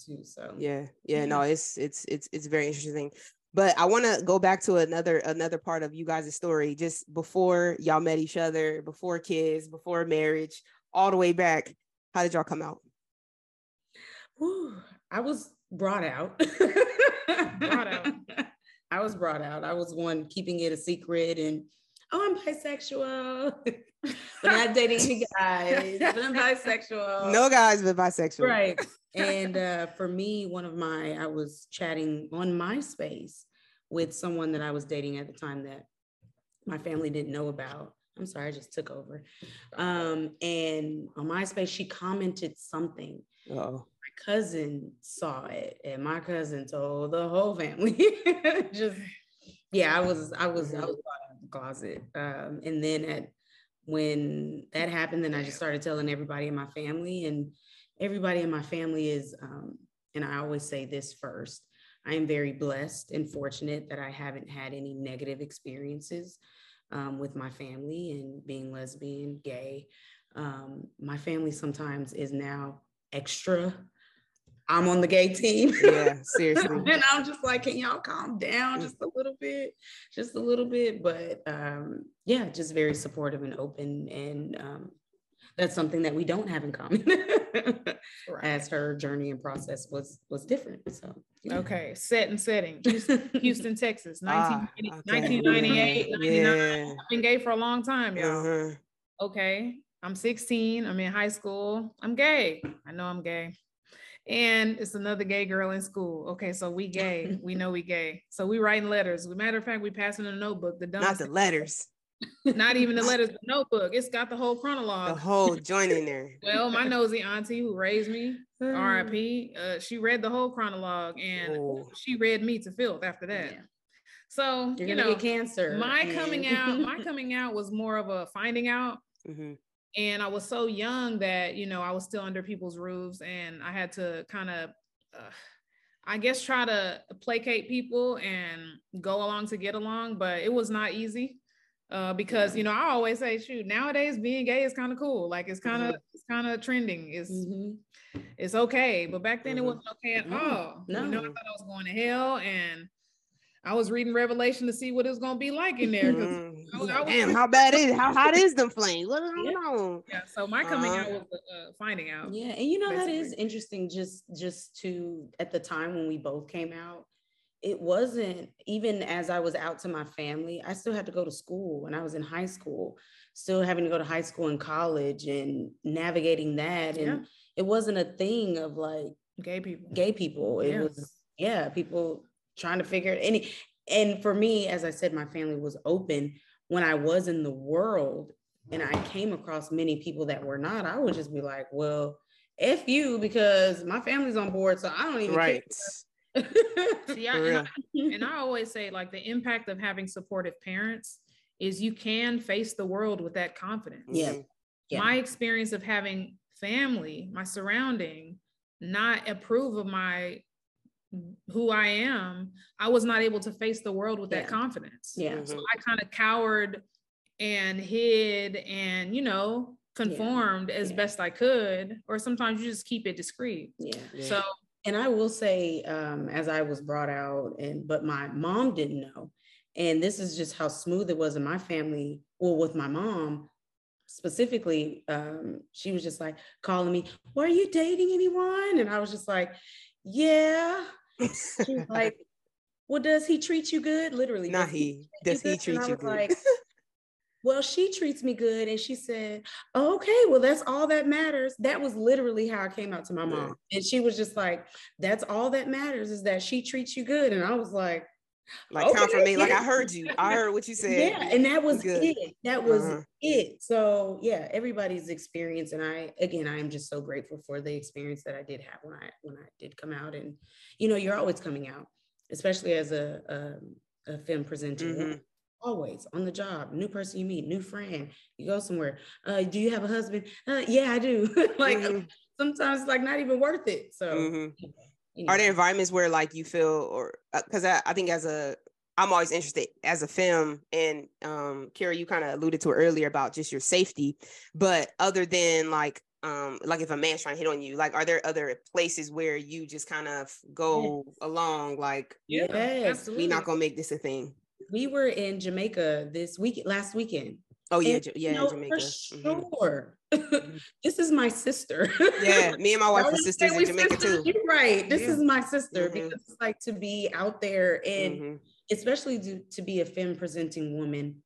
too. So yeah, yeah, no, it's it's it's it's very interesting. But I want to go back to another another part of you guys' story, just before y'all met each other, before kids, before marriage, all the way back. How did y'all come out? Whew, I was brought out. brought out. *laughs* I was brought out. I was one keeping it a secret and oh, I'm bisexual. *laughs* but not dating any guys. But I'm bisexual. No guys, but bisexual. Right. And uh, for me, one of my, I was chatting on MySpace with someone that I was dating at the time that my family didn't know about. I'm sorry, I just took over. Um, and on MySpace, she commented something. Oh cousin saw it, and my cousin told the whole family. *laughs* Just yeah, I was I was I was out of the closet, um, and then at when that happened, then I just started telling everybody in my family, and everybody in my family is, um, and I always say this first. I am very blessed and fortunate that I haven't had any negative experiences um, with my family and being lesbian, gay. Um, my family sometimes is now extra I'm on the gay team. *laughs* Yeah, seriously. and I'm just like, can y'all calm down just a little bit? Just a little bit. But um, yeah, just very supportive and open. And um, that's something that we don't have in common. *laughs* right. As her journey and process was was different. So yeah. okay, set and setting. Houston, *laughs* Houston Texas, 19, ah, okay. 1998, yeah. I've been gay for a long time, y'all. Uh-huh. Okay. I'm 16. I'm in high school. I'm gay. I know I'm gay and it's another gay girl in school. Okay, so we gay. *laughs* we know we gay. So we writing letters. matter of fact, we passing a notebook. The not the letters. *laughs* Not even the *laughs* letters, the notebook. It's got the whole chronologue. The whole joint in there. well, my nosy auntie who raised me, R.I.P. Uh, she read the whole chronologue and oh. she read me to filth after that. Yeah. So You're you know, cancer. My coming out, my coming out was more of a finding out. Mm-hmm. And I was so young that you know I was still under people's roofs, and I had to kind of, uh, I guess, try to placate people and go along to get along, but it was not easy. Uh, because you know I always say, shoot, nowadays being gay is kind of cool. Like it's kind of mm-hmm. it's kind of trending. It's mm-hmm. it's okay, but back then mm-hmm. it wasn't okay at all. No. You know, I thought I was going to hell, and I was reading Revelation to see what it's gonna be like in there. Mm. I was, I was Damn, how bad is how hot is the *laughs* flame? What I know. Yeah, so my coming uh, out was uh, finding out. Yeah, and you know basically. that is interesting. Just just to at the time when we both came out, it wasn't even as I was out to my family. I still had to go to school when I was in high school. Still having to go to high school and college and navigating that, and yeah. it wasn't a thing of like gay people. Gay people. It yeah. was yeah, people trying to figure it any and for me as i said my family was open. When i was in the world and i came across many people that were not i would just be like well f you because my family's on board so i don't even right. *laughs* See, I, and, I, and I always say like the impact of having supportive parents is you can face the world with that confidence. Yeah, mm-hmm. yeah. my experience of having family my surrounding not approve of my who I am, I was not able to face the world with yeah. that confidence. Yeah. So I kind of cowered and hid and, you know, conformed yeah. as yeah. best I could. Or sometimes you just keep it discreet. Yeah. So and I will say, um, as I was brought out, and but my mom didn't know. And this is just how smooth it was in my family. Well, with my mom specifically, um, she was just like calling me, Were you dating anyone? And I was just like, Yeah. She's *laughs* like, well, does he treat you good? Literally. Not he. Does he treat you good? Like, well, she treats me good. And she said, oh, okay, well, that's all that matters. That was literally how I came out to my mom. Yeah. And she was just like, that's all that matters is that she treats you good. And I was like, like okay, count for me. Like I heard you. I heard what you said. Yeah, and that was Good. it. That was uh-huh. it. So yeah, everybody's experience, and I again, I am just so grateful for the experience that I did have when I when I did come out. And you know, you're always coming out, especially as a a, a femme presenter. Mm-hmm. Always on the job, new person you meet, new friend. You go somewhere. Uh, do you have a husband? Uh, yeah, I do. *laughs* like mm-hmm. sometimes, like not even worth it. So. Mm-hmm you know. Are there environments where like you feel or because uh, I, I think as a I'm always interested as a femme and um Kira, you kind of alluded to earlier about just your safety, but other than like um like if a man's trying to hit on you, like are there other places where you just kind of go yes. along like yeah, yes, we not gonna make this a thing? We were in Jamaica this week last weekend Oh yeah, and, yeah, you know, Jamaica. For mm-hmm. sure. Mm-hmm. *laughs* this is my sister. yeah, me and my *laughs* wife are sisters in Jamaica sisters, too. You're right. This yeah. is my sister mm-hmm. because it's like to be out there and mm-hmm. especially to, to be a femme presenting woman.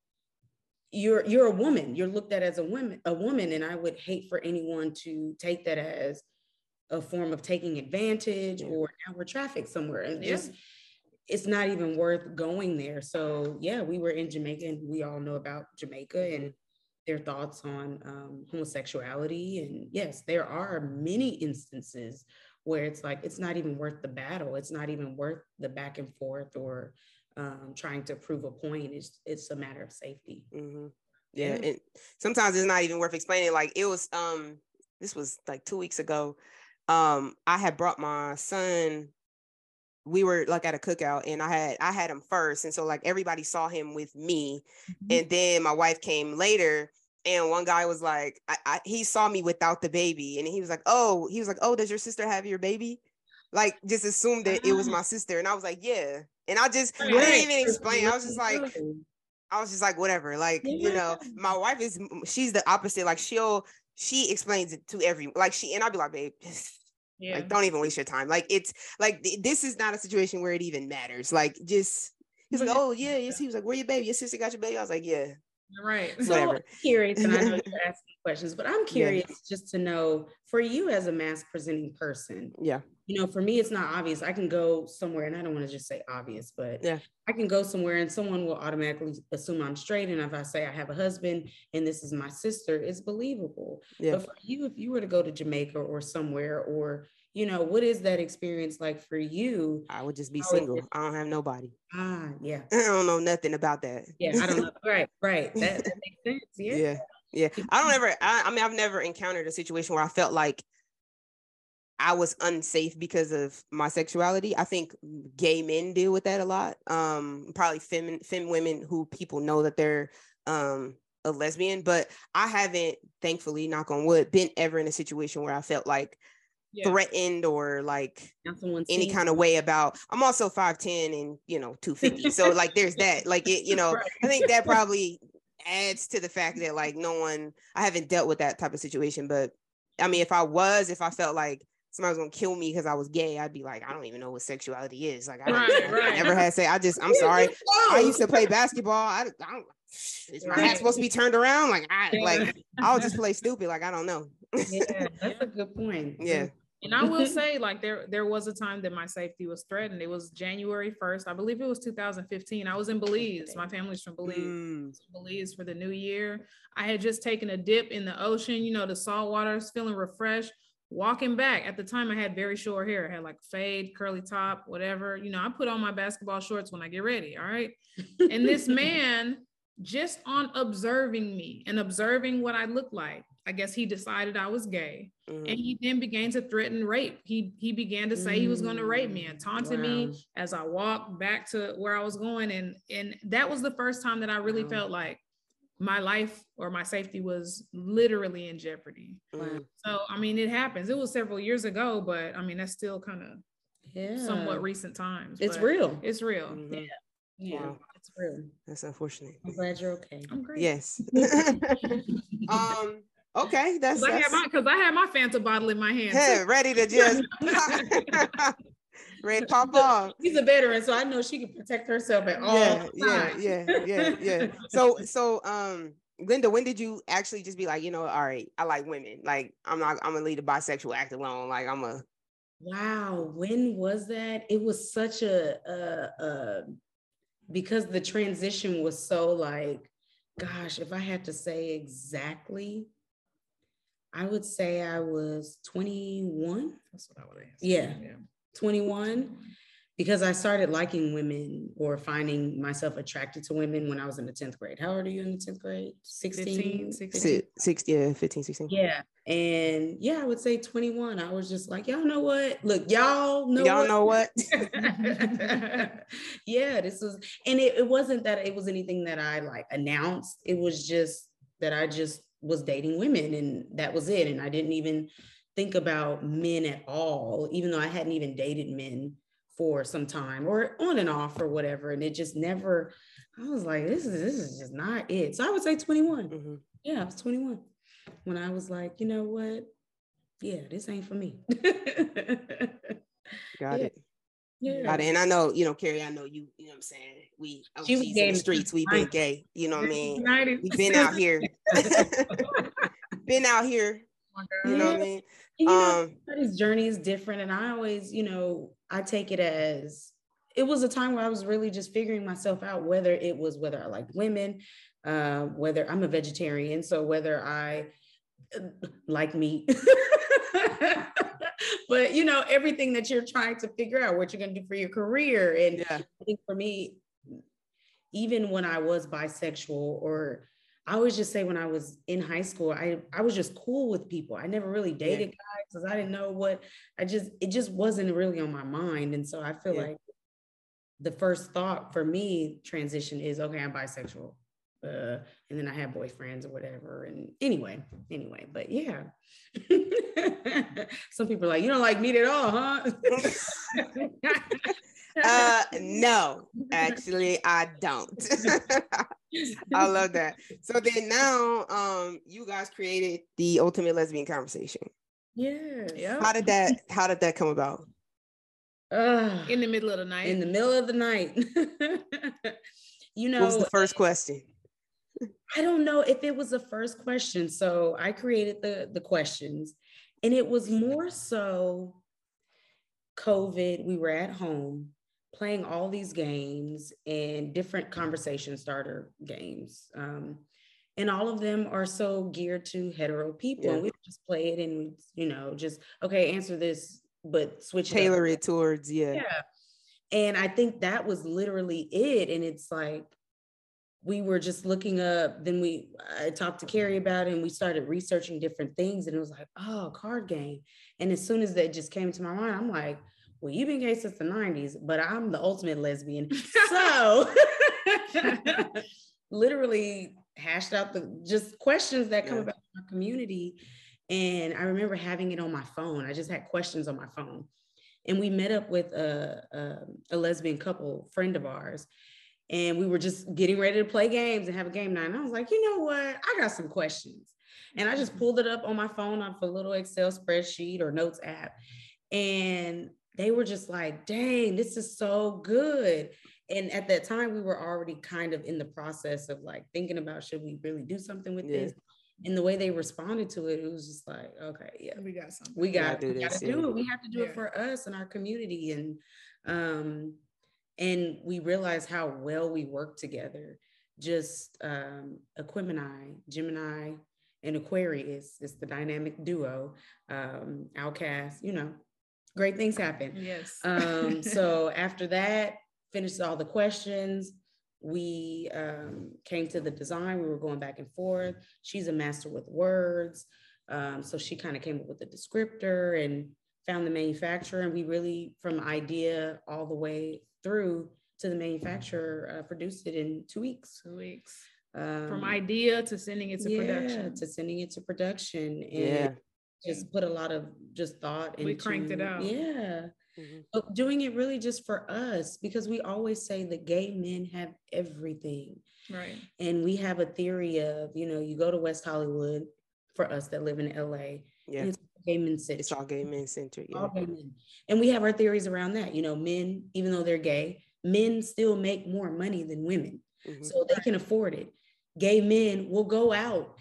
You're you're a woman. You're looked at as a woman, a woman, and I would hate for anyone to take that as a form of taking advantage or now we're trafficked somewhere and yeah. just it's not even worth going there. So yeah, we were in Jamaica and we all know about Jamaica and their thoughts on um, homosexuality. And yes, there are many instances where it's like it's not even worth the battle. It's not even worth the back and forth or um, trying to prove a point. It's it's a matter of safety. Mm-hmm. Yeah, yeah, and sometimes it's not even worth explaining. Like it was, um, this was like two weeks ago. Um, I had brought my son we were like at a cookout and I had I had him first. And so like everybody saw him with me. Mm-hmm. And then my wife came later and one guy was like, I, I, he saw me without the baby. And he was like, Oh, he was like, Oh, does your sister have your baby? Like just assumed that it was ah. my sister. And I was like, Yeah. And I just right. I didn't even explain. I was just like, I was just like, whatever. Like, yeah. you know, my wife is she's the opposite. Like she'll she explains it to everyone. Like she and I'll be like, babe, yeah. Like, don't even waste your time. Like, it's like this is not a situation where it even matters. Like, just he's like, oh yeah, yes. He was like, where your baby? Your sister got your baby. I was like, yeah. Right. So *laughs* Whatever. curious, and I know *laughs* you're asking questions, but I'm curious yeah. just to know for you as a masc presenting person. Yeah. You know, for me, it's not obvious. I can go somewhere, and I don't want to just say obvious, but yeah, I can go somewhere and someone will automatically assume I'm straight. And if I say I have a husband and this is my sister, it's believable. Yeah. But for you, if you were to go to Jamaica or somewhere, or you know, what is that experience like for you? I would just be How single. I don't have nobody. Ah, yeah. *laughs* I don't know nothing about that. Yeah, I don't know. *laughs* right, right. That, that makes sense. Yeah. yeah. Yeah, I don't *laughs* ever. I, I mean, I've never encountered a situation where I felt like I was unsafe because of my sexuality. I think gay men deal with that a lot. Um, probably femme femme women who people know that they're um a lesbian, but I haven't, thankfully, knock on wood, been ever in a situation where I felt like yeah. threatened or like any kind of way about I'm also 5'10 and you know 250. so *laughs* like there's that. Like it, you know, right. I think that probably adds to the fact that like no one I haven't dealt with that type of situation. But I mean if I was, if I felt like somebody was gonna kill me because I was gay, I'd be like, I don't even know what sexuality is. Like I, right, right. I never had say. I just, I'm *laughs* sorry. I used to play basketball. I, I don't. Is my hat supposed to be *laughs* turned around? Like I, like I'll just *laughs* play stupid. Like I don't know. yeah, that's a good point. Yeah. And I will say, like there there was a time that my safety was threatened. It was January 1st. I believe it was 2015. I was in Belize. My family's from Belize. Mm. Belize for the new year. I had just taken a dip in the ocean, you know, the salt water, is feeling refreshed. Walking back at the time, I had very short hair. I had like fade, curly top, whatever. You know, I put on my basketball shorts when I get ready. All right. And this *laughs* man, just on observing me and observing what I look like, I guess he decided I was gay. Mm. And he then began to threaten rape. He he began to say mm. he was going to rape me and mm. taunted wow. me as I walked back to where I was going. And and that was the first time that I really wow. felt like my life or my safety was literally in jeopardy. Mm. So I mean, it happens. It was several years ago, but I mean, that's still kind of yeah. somewhat recent times. It's real. It's real. Mm-hmm. Yeah. Yeah. Wow. It's real. That's unfortunate. I'm glad you're okay. I'm great. Yes. *laughs* *laughs* um. Okay, that's because I had my because I had my Fanta bottle in my hand. Hey, *laughs* ready to just ready *laughs* to pop off. She's a veteran, so I know she can protect herself at all. Yeah, yeah, yeah, yeah, yeah. *laughs* So, so, um, Glynda, when did you actually just be like, you know, all right, I like women. Like, I'm not, I'm gonna leave the bisexual act alone. Like, I'm a. Wow, when was that? It was such a, a, a because the transition was so like, gosh, if I had to say exactly, I would say I was 21. That's what I would answer. Yeah. yeah. 21 because I started liking women or finding myself attracted to women when I was in the 10th grade. How old are you in the 10th grade? 16? 16? 16 yeah, 15, 16. Yeah. And yeah, I would say 21. I was just like, y'all know what? Look, y'all know y'all what? know what? *laughs* *laughs* yeah, this was, and it, it wasn't that it was anything that I like announced. It was just that I just was dating women and that was it. And I didn't even think about men at all, even though I hadn't even dated men for some time or on and off or whatever. And it just never, I was like, this is this is just not it. So I would say 21. Mm-hmm. Yeah, I was 21 when I was like, you know what? Yeah, this ain't for me. *laughs* Got yeah. it. Yeah. Got it. And I know, you know, Carrie, I know you, you know what I'm saying? We she was in the streets, we've been gay, you know what I mean? We've been out here. *laughs* *laughs* been out here. You know what I mean? you know, um, everybody's journey is different. And I always, you know, I take it as it was a time where I was really just figuring myself out, whether it was whether I liked women, uh, whether I'm a vegetarian, so whether I uh, like meat. *laughs* but you know, everything that you're trying to figure out what you're gonna do for your career. And yeah. I think for me, even when I was bisexual or I always just say when I was in high school, I, I was just cool with people. I never really dated yeah. guys because I didn't know what I just it just wasn't really on my mind. And so I feel yeah. like the first thought for me transition is okay, I'm bisexual. Uh, and then I have boyfriends or whatever. And anyway, anyway, but yeah. *laughs* Some people are like, you don't like meat at all, huh? *laughs* *laughs* uh *laughs* no, actually I don't. *laughs* I love that. So then now um you guys created the ultimate lesbian conversation. Yeah. Yeah. How did that how did that come about? Uh, in the middle of the night. In the middle of the night. *laughs* you know what was the first question? I don't know if it was the first question. So I created the the questions and it was more so COVID. We were at home playing all these games and different conversation starter games. Um, and all of them are so geared to hetero people. Yeah. And we just play it and you know, just okay, answer this, but switch tailor it, it towards yeah. Yeah. And I think that was literally it. And it's like we were just looking up. Then we I talked to Carrie about it, and we started researching different things. And it was like, oh, card game. And as soon as that just came to my mind, I'm like, well, you've been gay since the '90s, but I'm the ultimate lesbian. *laughs* so, *laughs* literally hashed out the just questions that come yeah. about our community. And I remember having it on my phone. I just had questions on my phone. And we met up with a, a, a lesbian couple, friend of ours, and we were just getting ready to play games and have a game night. And I was like, you know what? I got some questions. And I just mm-hmm. pulled it up on my phone off a little Excel spreadsheet or notes app. And they were just like, dang, this is so good. And at that time, we were already kind of in the process of like thinking about should we really do something with yeah. this? And the way they responded to it, it was just like, okay, yeah, we got something. We got, we got to do it. We have to do yeah. it for us and our community. And um, and we realized how well we work together. Just um, Aquemini, Gemini, and Aquarius is the dynamic duo. Um, OutKast, you know, great things happen. Yes. um, *laughs* so after that, finished all the questions. We um, came to the design. We were going back and forth. She's a master with words. Um, so she kind of came up with a descriptor and found the manufacturer. And we really, from idea all the way through to the manufacturer, uh, produced it in two weeks. Two weeks. Um, from idea to sending it to yeah, production. To sending it to production. And yeah. Just put a lot of just thought into We cranked it out. Yeah. Mm-hmm. But doing it really just for us because we always say that gay men have everything. Right. And we have a theory of, you know, you go to West Hollywood for us that live in LA. Yeah. It's gay men centered. It's all gay men centered. Yeah. All gay men. And we have our theories around that. You know, men, even though they're gay, men still make more money than women. Mm-hmm. So they can afford it. Gay men will go out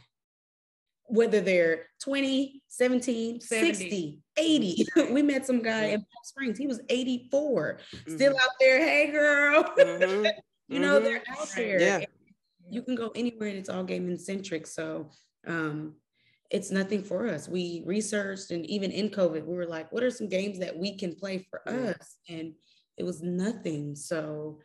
whether they're 20, 17, 70. 60, 80. *laughs* we met some guy in Palm Springs. He was 84, mm-hmm. still out there. Hey, girl. *laughs* Mm-hmm. you know, mm-hmm. they're out there. Yeah. You can go anywhere and it's all gay men centric. So um, it's nothing for us. We researched, and even in COVID, we were like, what are some games that we can play for us? And it was nothing. So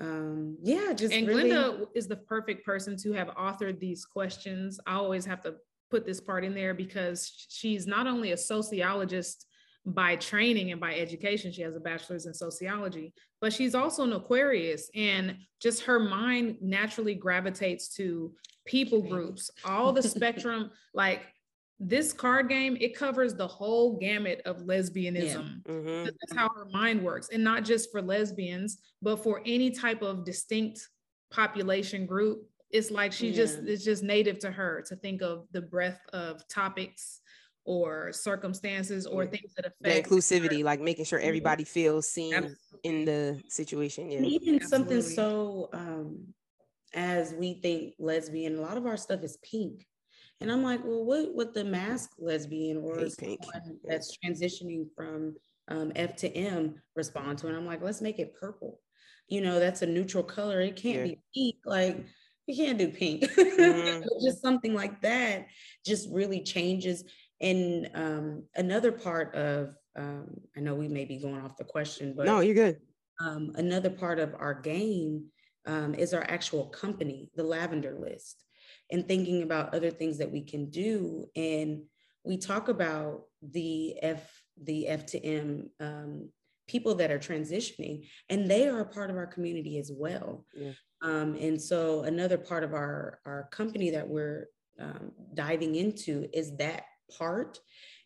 um yeah just and really... glynda is the perfect person to have authored these questions i always have to put this part in there because she's not only a sociologist by training and by education she has a bachelor's in sociology but she's also an aquarius and just her mind naturally gravitates to people groups all the spectrum *laughs* like this card game it covers the whole gamut of lesbianism yeah. mm-hmm. that's how her mind works and not just for lesbians but for any type of distinct population group it's like she yeah. just it's just native to her to think of the breadth of topics or circumstances or yeah. things that affect the inclusivity her. like making sure mm-hmm. everybody feels seen Absolutely. in the situation yeah and even Absolutely. something so um as we think lesbian a lot of our stuff is pink and I'm like, well, what would the masc lesbian or someone that's transitioning from um, F to M respond to? And I'm like, let's make it purple. You know, that's a neutral color. It can't yeah. be pink. Like, you can't do pink. *laughs* Mm-hmm. just something like that just really changes. And um, another part of, um, I know we may be going off the question, but no, you're good. Um, another part of our game um, is our actual company, the Lavender List and thinking about other things that we can do. And we talk about the F, the F to M um, people that are transitioning, and they are a part of our community as well. Yeah. Um, and so another part of our our company that we're um, diving into is that part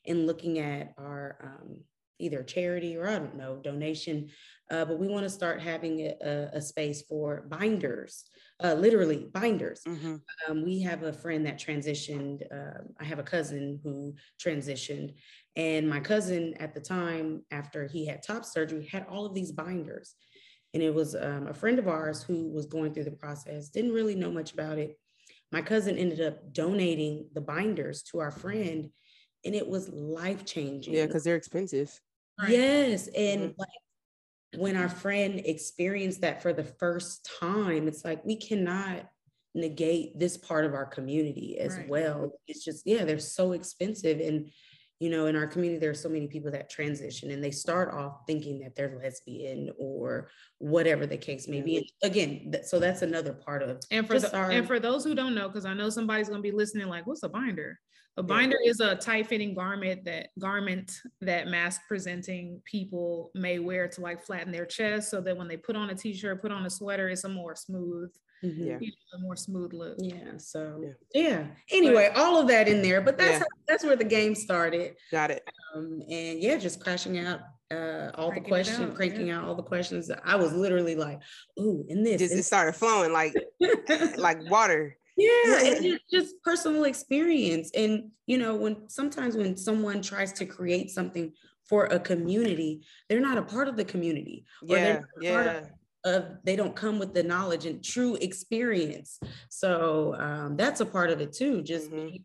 and looking at our um, either charity or I don't know donation, uh, but we want to start having a, a, space for binders uh, literally binders. Mm-hmm. Um, we have a friend that transitioned. Uh, I have a cousin who transitioned, and my cousin at the time, after he had top surgery, had all of these binders. And it was um, a friend of ours who was going through the process, didn't really know much about it. My cousin ended up donating the binders to our friend, and it was life changing. Yeah, because they're expensive. Yes. And mm-hmm. like when our friend experienced that for the first time, it's like we cannot negate this part of our community as right. well. It's just, yeah, they're so expensive. And you know, in our community, there are so many people that transition and they start off thinking that they're lesbian or whatever the case may be. And again, th- so that's another part of And for the, our- and for those who don't know, because I know somebody's gonna be listening, like, what's a binder? A binder is a tight-fitting garment that garment that masc presenting people may wear to like flatten their chest, so that when they put on a t-shirt, put on a sweater, it's a more smooth, Mhm. Yeah. you know, a more smooth look. Yeah. So Yeah. yeah. Anyway, all of that in there, but that's Yeah. how, that's where the game started. Got it. Um, and yeah, just crashing out uh, all Cranking the questions, out, cranking yeah. out all the questions. I was literally like, "Ooh, in this, Just in it started flowing like *laughs* like water. yeah and just, just personal experience and you know when sometimes when someone tries to create something for a community they're not a part of the community or they're Yeah, not a part yeah. Of, they don't come with the knowledge and true experience so um, that's a part of it too just Mhm. being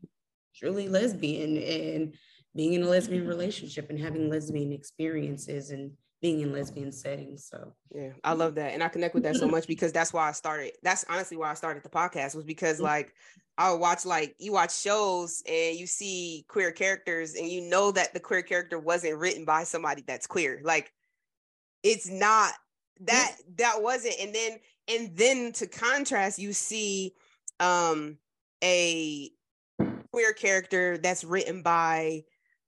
truly lesbian and being in a lesbian relationship and having lesbian experiences and being in lesbian settings so Yeah, I love that. And I connect with that so much because that's why I started. That's honestly why I started the podcast was because like I would watch like you watch shows and you see queer characters and you know that the queer character wasn't written by somebody that's queer. Like it's not that that wasn't and then and then to contrast you see um a queer character that's written by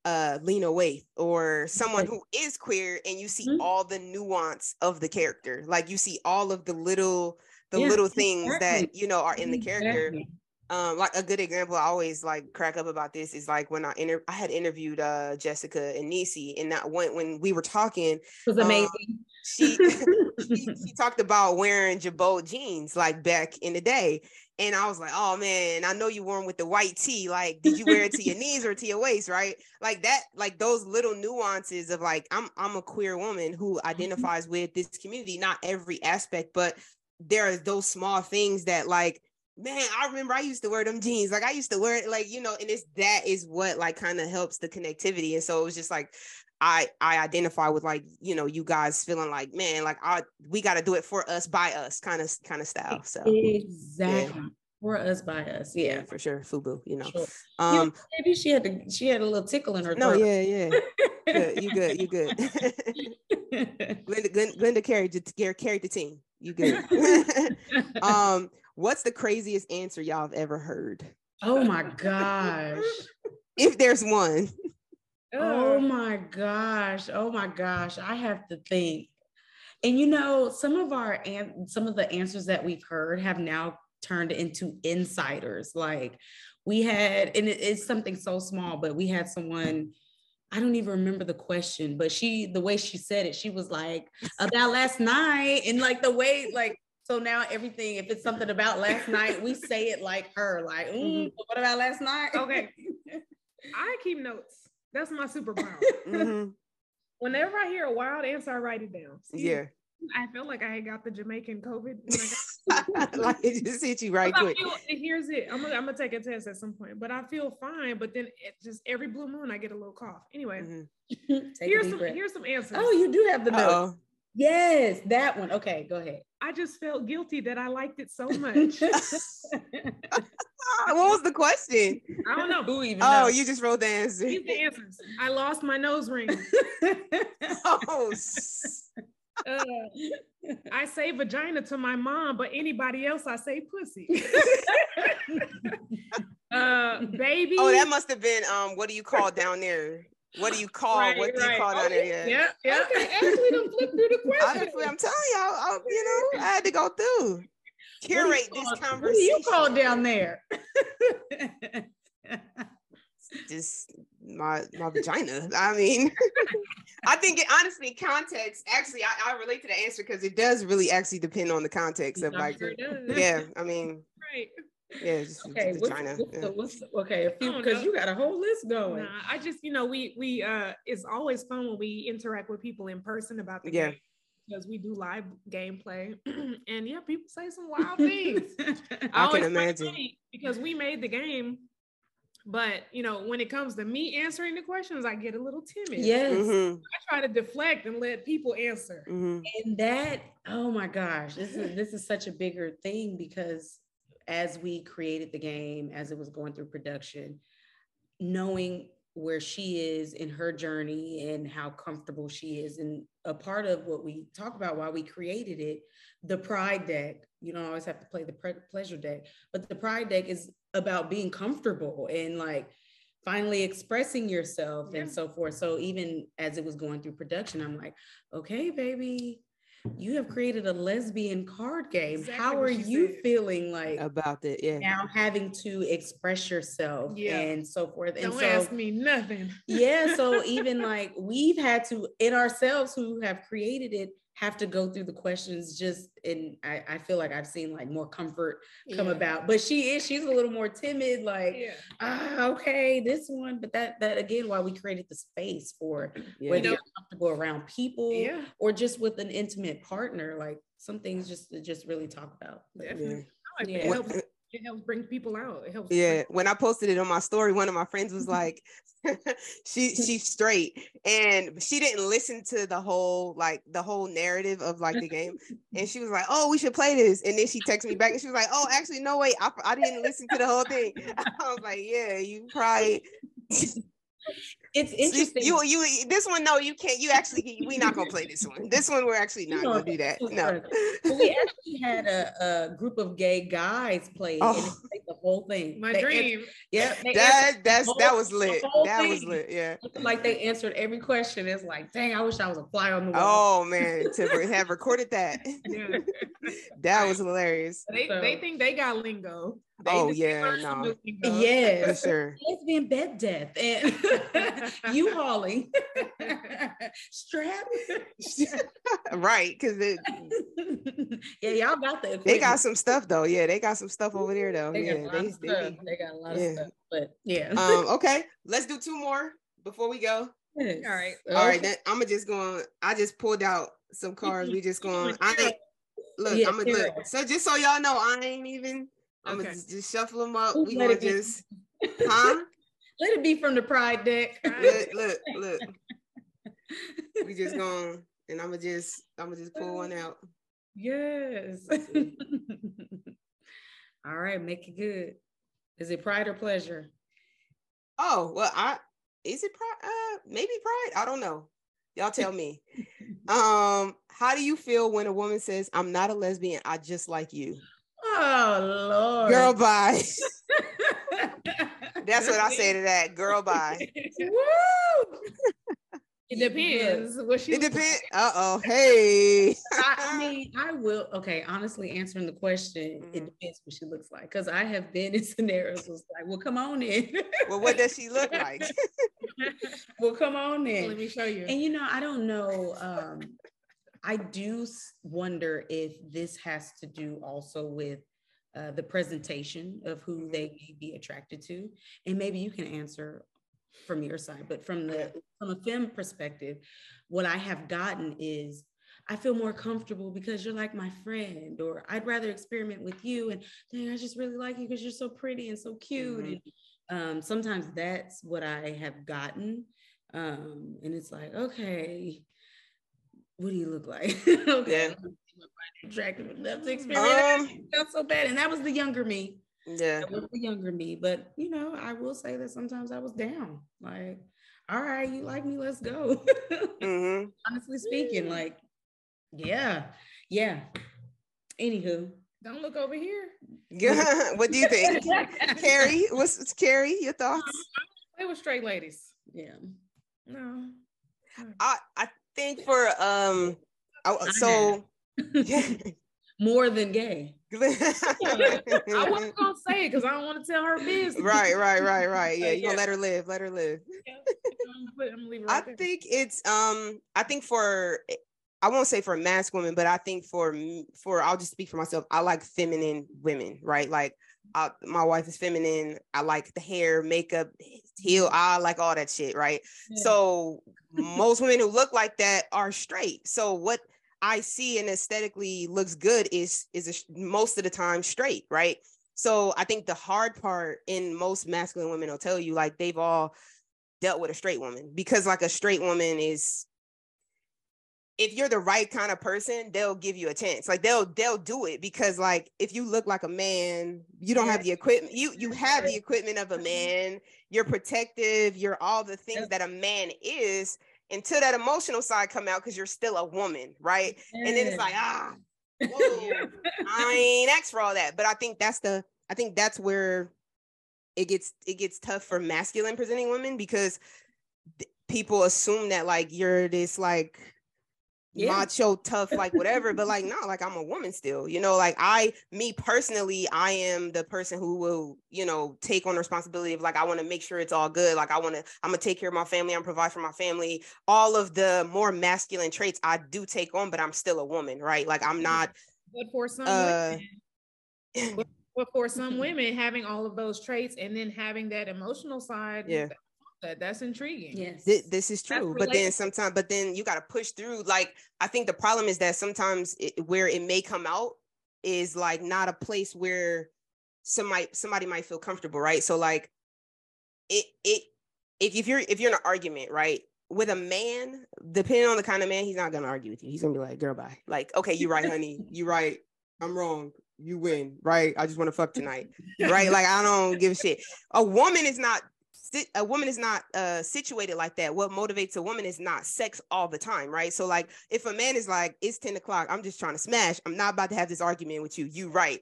uh Lena Waithe or someone who is queer and you see Mhm. all the nuance of the character. Like you see all of the little the Yeah, little things that you know are in the character. Exactly. um like a good example i always like crack up about this is like when i inter- i had interviewed uh jessica and nisi and that when when we were talking it was Um, amazing she *laughs* she, she talked about wearing Girbaud jeans like back in the day. And i was like oh man i know you wore them with the white tee. Like did you wear it to your knees or to your waist? Right? Like that like those little nuances of like i'm i'm a queer woman who mm-hmm. identifies with this community not every aspect but there are those small things that like man i remember i used to wear them jeans. Like i used to wear it like you know and it's that is what like kind of helps the connectivity. And so it was just like I I identify with like you know you guys feeling like man like I we got to do it for us by us kind of kind of style so Exactly. For us by us. yeah Yeah. for sure fubu you know Sure. um Maybe she had to she had a little tickle in her no throat. yeah yeah good, you good you good *laughs* Glynda, Glynda Glynda carried the carried carried the team you good *laughs* *laughs* um what's the craziest answer y'all have ever heard oh my gosh. if there's one Oh my gosh. Oh my gosh. I have to think. And you know, some of our and some of the answers that we've heard have now turned into insiders. Like we had, and it- it's something so small, but we had someone. I don't even remember the question, but she, the way she said it, she was like about last night, and like the way, like so now everything, if it's something about last night, we say it like her, like, "Mm, what about last night? Okay. *laughs* I keep notes. That's my superpower. *laughs* Mhm. Whenever I hear a wild answer, I write it down. See, yeah I feel like I had got the Jamaican COVID. when I got- *laughs* *laughs* like it just hit you right But I quick feel- here's it. I'm gonna, I'm gonna take a test at some point, but I feel fine. But then it just every blue moon, I get a little cough. Anyway, Mhm. Here's some breath. here's some answers. Oh, you do have the note. Uh-oh. Yes, that one. Okay, go ahead. I just felt guilty that I liked it so much. *laughs* *laughs* What was the question? I don't know. Who even Oh, knows? you just wrote the answer. Here's the answers. I lost my nose ring. *laughs* Oh, Uh, I say vagina to my mom, but anybody else, I say pussy. uh, baby. oh, that must have been um. What do you call down there? What do you call? Right, what do you call down there? Oh, yeah. Yeah, yeah. Okay, Ashley done flipped through the *laughs* I, question. I'm telling you, I, I, you know, I had to go through curate this conversation. What do conversation. you call down there? *laughs* Just my my vagina. I mean, *laughs* I think it honestly context. Actually, I, I relate to the answer because it does really actually depend on the context of I'm like. sure. Yeah, I mean, Right. Yeah, just okay, what's, vagina. what's yeah. the, what's the, okay, a few because you got a whole list going. Nah, I just, you know, we we uh it's always fun when we interact with people in person about the Yeah. game because we do live gameplay. *clears throat* and yeah, people say some wild things. *laughs* I always can imagine. because we made the game. But you know, when it comes to me answering the questions, I get a little timid. yes. Mhm, I try to deflect and let people answer. mhm. And that, oh my gosh, this is this is such a bigger thing because as we created the game, as it was going through production, knowing where she is in her journey and how comfortable she is. And a part of what we talk about while we created it, the pride deck, you don't always have to play the pre- pleasure deck, but the pride deck is about being comfortable and like finally expressing yourself yeah. and so forth. So even as it was going through production, I'm like, okay, baby, you have created a lesbian card game. Exactly How are you said. feeling like about it? Yeah. Now having to express yourself yeah. and so forth. And Don't so, ask me nothing. yeah. So *laughs* even like we've had to in ourselves who have created it have to go through the questions just and I, I feel like I've seen like more comfort come yeah. about. But she is, she's a little more timid, like, yeah. ah, okay, this one. But that that again, why we created the space for *clears throat* yeah. whether you are comfortable around people yeah. or just with an intimate partner, like some things just to just really talk about. Definitely. Yeah. It helps it helps bring people out. It helps. Yeah. When I posted it on my story, one of my friends was *laughs* like, *laughs* she she's straight. And she didn't listen to the whole like the whole narrative of like the game. And she was like, Oh, we should play this. And then she texted me back and she was like, Oh, actually, no, wait, I, I didn't listen to the whole thing. *laughs* I was like, Yeah, you probably *laughs* it's interesting. You, you, this one, no, you can't. You actually, we're not gonna play this one. This one, we're actually not gonna do that. No. we actually had a, a, group of gay guys play oh. and whole thing. My they dream. Answered, yeah, that that's whole, that was lit. That thing. was lit. Yeah. Like they answered every question. It's like, dang, I wish I was a fly on the wall. Oh man, to have recorded that. *laughs* *laughs* That was hilarious. They so. they think they got lingo. They oh yeah, no. Yes, for sure. *laughs* Lesbian bed death and *laughs* you hauling *laughs* strap. right, because it, yeah, y'all got the. Equipment. They got some stuff though. Yeah, they got some stuff over there though. They yeah, got they, they, they, got a lot yeah. of stuff. But yeah. um. Okay, let's do two more before we go. Yes. All right. All right. Then I'm gonna just going. I just pulled out some cards. We just going. I ain't. Look, yeah, I'm gonna look. So just so y'all know, I ain't even I'm okay. gonna just shuffle them up. we gonna just, huh? *laughs* Let it be from the pride deck. look, look, look. we just *laughs* going, and I'm gonna just, I'm gonna just pull one out. Yes. *laughs* All right, make it good. Is it pride or pleasure? Oh well, I is it pride? Uh, maybe pride. I don't know. Y'all tell me. um, how do you feel when a woman says, "I'm not a lesbian. I just like you"? Oh Lord. Girl bye. *laughs* That's what I say to that. Girl bye. Woo! It depends. What she it depends. Uh oh. Hey. I, I, *laughs* mean, I will. Okay, honestly, answering the question, mm-hmm. it depends what she looks like. Because I have been in *laughs* scenarios was like, well, come on in. well, what does she look like? well, come on in. Let me show you. And you know, I don't know. Um, I do wonder if this has to do also with uh, the presentation of who they may be attracted to, and maybe you can answer from your side. But from the from a femme perspective, what I have gotten is I feel more comfortable because you're like my friend, or I'd rather experiment with you. And dang, I just really like you because you're so pretty and so cute. Mm-hmm. And um, sometimes that's what I have gotten. Um, and it's like, okay, what do you look like? *laughs* okay. Yeah. Attractive enough to experience. Um, not so bad. And that was the younger me. Yeah. That was the younger me. But you know, I will say that sometimes I was down. Like, all right, you like me, let's go. *laughs* mm-hmm. Honestly speaking, like, yeah, yeah. Anywho. Don't look over here. Yeah. *laughs* what do you think? Carrie, what's Carrie? Your thoughts? They were straight ladies. Yeah. No. I I think for um so *laughs* more than gay. *laughs* I wasn't gonna say it because I don't want to tell her business. Right, right, right, right. Yeah, you gonna let her live. Let her live. *laughs* I think it's um. I think for I won't say for a masc women, but I think for for I'll just speak for myself. I like feminine women, right? Like I, my wife is feminine. I like the hair, makeup, heel. Mm-hmm. I like all that shit, right? Yeah. So *laughs* most women who look like that are straight. So what I see and aesthetically looks good is is a, most of the time straight, right? So I think the hard part in most masculine women will tell you like they've all dealt with a straight woman because like a straight woman is if you're the right kind of person, they'll give you a chance. Like they'll they'll do it because like if you look like a man, you don't have the equipment. You you have the equipment of a *laughs* man. You're protective. You're all the things that a man is until that emotional side come out because you're still a woman, right? And then it's like ah, whoa, I *laughs* ain't asked for all that. But I think that's the I think that's where it gets it gets tough for masculine presenting women because th- people assume that like you're this like yeah. macho tough like whatever but like no like i'm a woman still you know like i me personally i am the person who will you know take on responsibility of like i want to make sure it's all good like i want to i'm gonna take care of my family i'm provide for my family. All of the more masculine traits i do take on but i'm still a woman right? Like i'm not but for some uh, *clears throat* women, but for some women having all of those traits and then having that emotional side yeah that. That's intriguing. Yes. Th- this is true. But then sometimes, but then you got to push through. Like, I think the problem is that sometimes it, where it may come out is like not a place where somebody somebody might feel comfortable, right? So like it it if, if you're if you're in an argument, right? With a man, depending on the kind of man, he's not gonna argue with you. He's gonna be like, girl, bye. Like, okay, you're right, honey. You're right. I'm wrong. You win, right? I just want to fuck tonight. *laughs* right? Like I don't give a shit. A woman is not a woman is not uh, situated like that. What motivates a woman is not sex all the time, right? So, like, if a man is like, it's 10 o'clock, I'm just trying to smash, I'm not about to have this argument with you. You right.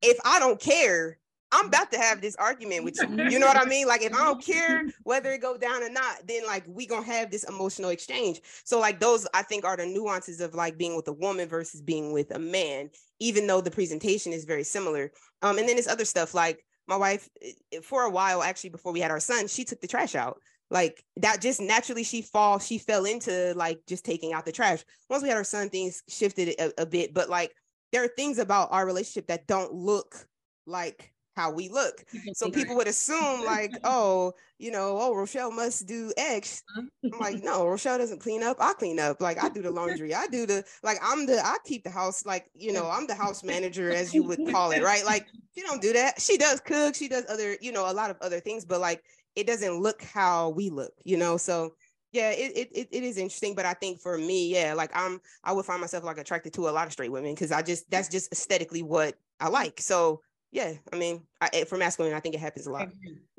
If I don't care, I'm about to have this argument with you. You know what I mean? Like, if I don't care whether it go down or not, then like we gonna have this emotional exchange. So, like, those I think are the nuances of like being with a woman versus being with a man, even though the presentation is very similar. Um, and then there's other stuff like my wife eh, for a while actually before we had our son she took the trash out. Like that just naturally she fall she fell into like just taking out the trash. Once we had our son things shifted a, a bit but like there are things about our relationship that don't look like how we look. So people would assume like, *laughs* oh, you know, oh, Rochelle must do X. I'm like, no, Rochelle doesn't clean up. I clean up. Like I do the laundry. I do the like I'm the I keep the house like, you know, I'm the house manager as you would call it, right? Like she don't do that. She does cook, she does other, you know, a lot of other things, but like it doesn't look how we look, you know. So yeah, it, it it is interesting, but I think for me, yeah, like I'm I would find myself like attracted to a lot of straight women because I just that's just aesthetically what I like. So yeah, I mean, I, eh, for masculine, I think it happens a lot. *laughs* *laughs*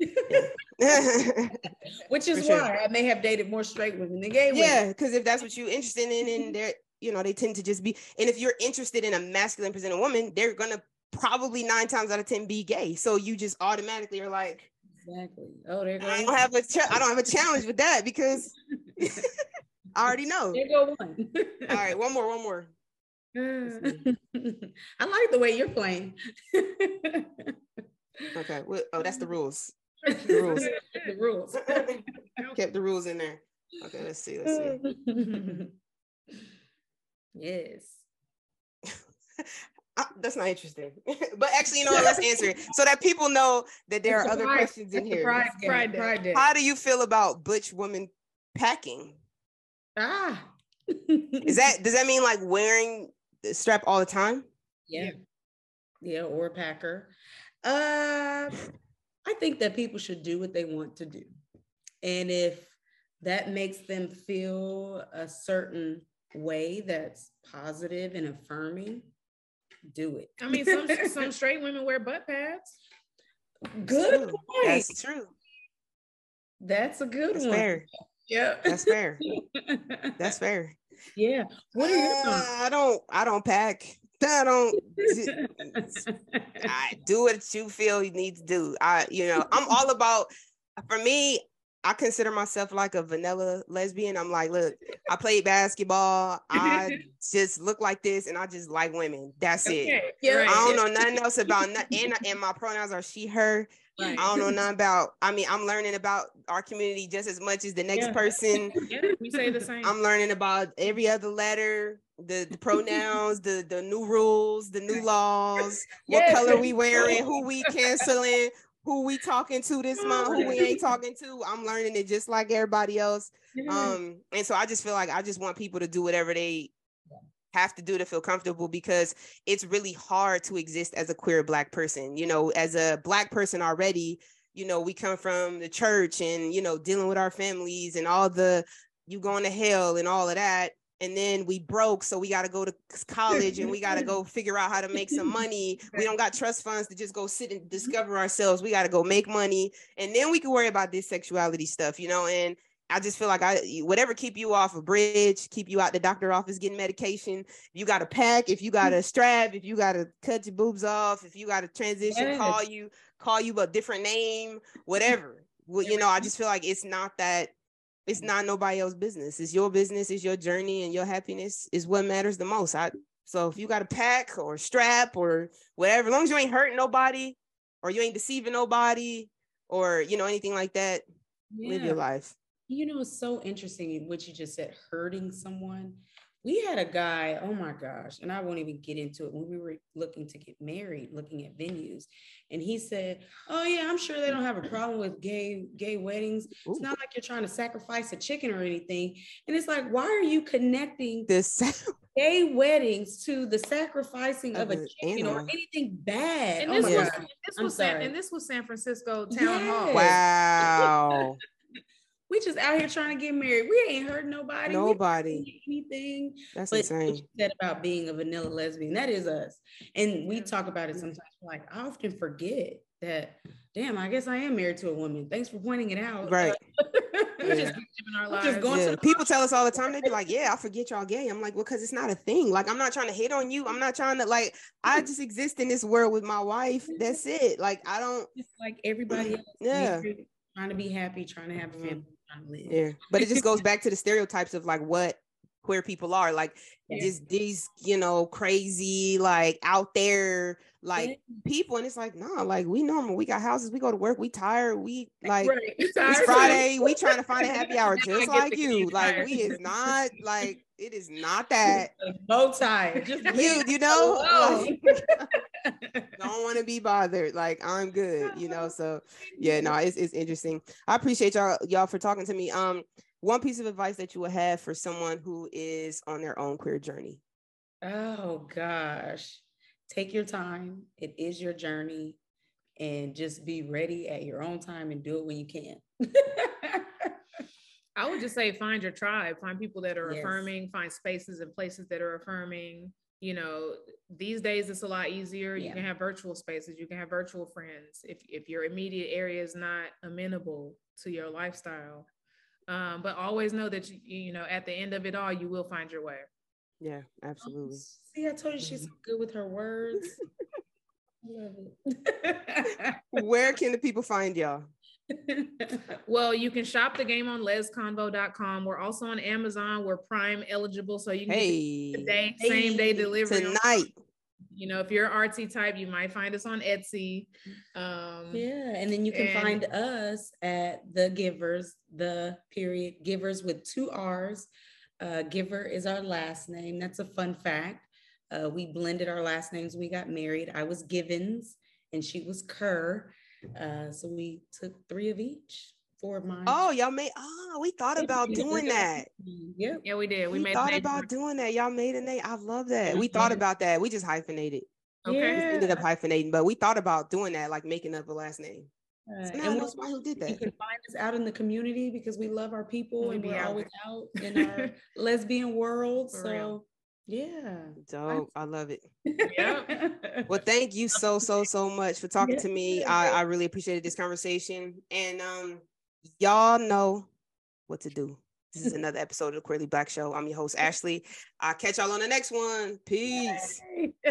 Which is sure. why I may have dated more straight women than gay women. Yeah, because if that's what you're interested in, and they're, you know, they tend to just be. And if you're interested in a masculine presenting woman, they're gonna probably nine times out of ten be gay. So you just automatically are like, exactly. Oh, there I don't have a, ch- I don't have a challenge with that because *laughs* I already know. There go one. All right, one more, one more. *laughs* I like the way you're playing. *laughs* okay. Well, oh, that's the rules. The rules. *laughs* the rules. Kept the rules in there. Okay, let's see. Let's see. yes. Uh, that's not interesting. but actually, you know what? Let's answer it so that people know that there are other questions in here. Pride, pride, pride How do you feel about butch women packing? Ah. Is that does that mean like wearing strap all the time? Yeah. Yeah, or packer. Uh I think that people should do what they want to do. And if that makes them feel a certain way that's positive and affirming, do it. I mean, some *laughs* some straight women wear butt pads. Good point. That's true. That's a good that's one. Fair. Yeah. That's fair. *laughs* that's fair. Yeah. What are your uh, I don't I don't pack. *laughs* I don't *laughs* I do what you feel you need to do. I you know, I'm all about for me, I consider myself like a vanilla lesbian. I'm like, look, I played basketball. I just look like this and I just like women. That's okay. it. Yeah, right. I don't know nothing else about nothing. And, and my pronouns are she, her. Right. I don't know *laughs* nothing about. I mean, I'm learning about our community just as much as the next yeah. person. *laughs* Yeah, we say the same. I'm learning about every other letter, the, the pronouns, the the new rules, the new laws, *laughs* what color we wearing, who we canceling, who we talking to this month, who we ain't talking to. I'm learning it just like everybody else. Um, and so I just feel like I just want people to do whatever they have to do to feel comfortable because it's really hard to exist as a queer black person you know as a black person already you know we come from the church and you know dealing with our families and all the you going to hell and all of that. And then we broke so we got to go to college and we got to go *laughs* figure out how to make some money. We don't got trust funds to just go sit and discover ourselves. We got to go make money. And then we can worry about this sexuality stuff you know and I just feel like I whatever keep you off a bridge, keep you out the doctor office getting medication. You got a pack, if you got a strap, if you got to cut your boobs off, if you got to transition, yes. call you call you a different name, whatever. Well, you know, I just feel like it's not that it's not nobody else's business. It's your business, it's your journey, and your happiness is what matters the most. I so if you got a pack or strap or whatever, as long as you ain't hurting nobody or you ain't deceiving nobody or you know anything like that, yeah. live your life. You know, it's so interesting what you just said, hurting someone we had a guy, oh my gosh, and I won't even get into it when we were looking to get married, looking at venues. And he said, Oh yeah, I'm sure they don't have a problem with gay, gay weddings. Ooh. It's not like you're trying to sacrifice a chicken or anything. And it's like, why are you connecting this gay weddings to the sacrificing of, of a chicken or anything bad? And oh this was, this was San, and this was San Francisco town yes. hall. Wow. We just out here trying to get married. We ain't hurt nobody. Nobody. Anything. That's but insane. That about being a vanilla lesbian. That is us. And we talk about it sometimes. Like I often forget that. Damn, I guess I am married to a woman. Thanks for pointing it out. Right. *laughs* yeah. just living our lives. Yeah. People tell us all the time. They be like, "Yeah, I forget y'all gay." I'm like, "Well, because it's not a thing. Like, I'm not trying to hate on you. I'm not trying to like. I just exist in this world with my wife. That's it. Like, I don't. It's like everybody else. Yeah. Trying to be happy, trying to have a mm-hmm. family live. Yeah, but it just goes back to the stereotypes of like what queer people are like yeah. just these you know crazy like out there like yeah. people and it's like no nah, like we normal we got houses we go to work we tired we like right. *laughs* it's friday we trying *laughs* to find a happy hour just like you like we is not *laughs* like it is not that bow tie just you you know like, don't want to be bothered like i'm good you know so yeah no it's, it's interesting i appreciate y'all y'all for talking to me um one piece of advice that you would have for someone who is on their own queer journey? Oh gosh. Take your time. It is your journey and just be ready at your own time and do it when you can. *laughs* I would just say find your tribe, find people that are yes. affirming, find spaces and places that are affirming. You know, these days it's a lot easier. Yeah. You can have virtual spaces, you can have virtual friends. If if your immediate area is not amenable to your lifestyle, um, but always know that you, you know at the end of it all you will find your way. Yeah absolutely. See i told you she's mm-hmm. good with her words. *laughs* Where can the people find y'all? *laughs* Well, you can shop the game on lezconvo.com. We're also on Amazon. We're Prime eligible, so you can hey, get today, same day delivery tonight you know, if you're RT type, you might find us on Etsy. Um, yeah, and then you can and, find us at the Giverrs, the period Giverrs with two R's. Uh, Giverr is our last name. That's a fun fact. Uh, we blended our last names. We got married. I was Givens and she was Kerr. Uh, so we took three of each for mine. Oh, y'all made. Oh, we thought about doing that. Yeah, yeah, we did. We, we made thought about doing that. Y'all made a name. I love that. We thought about that. We just hyphenated. Okay. We ended up hyphenating, but we thought about doing that, like making up a last name. Uh, so and why who did that. You can find us out in the community because we love our people we and we're always out *laughs* in our lesbian world. For so real. yeah. Dope. I love it. yeah. well, thank you so, so, so much for talking to me. I, I really appreciated this conversation. And um y'all know what to do. This is another episode of the Queerly Blax Show. I'm your host, Ashley. I'll catch y'all on the next one. Peace. *laughs*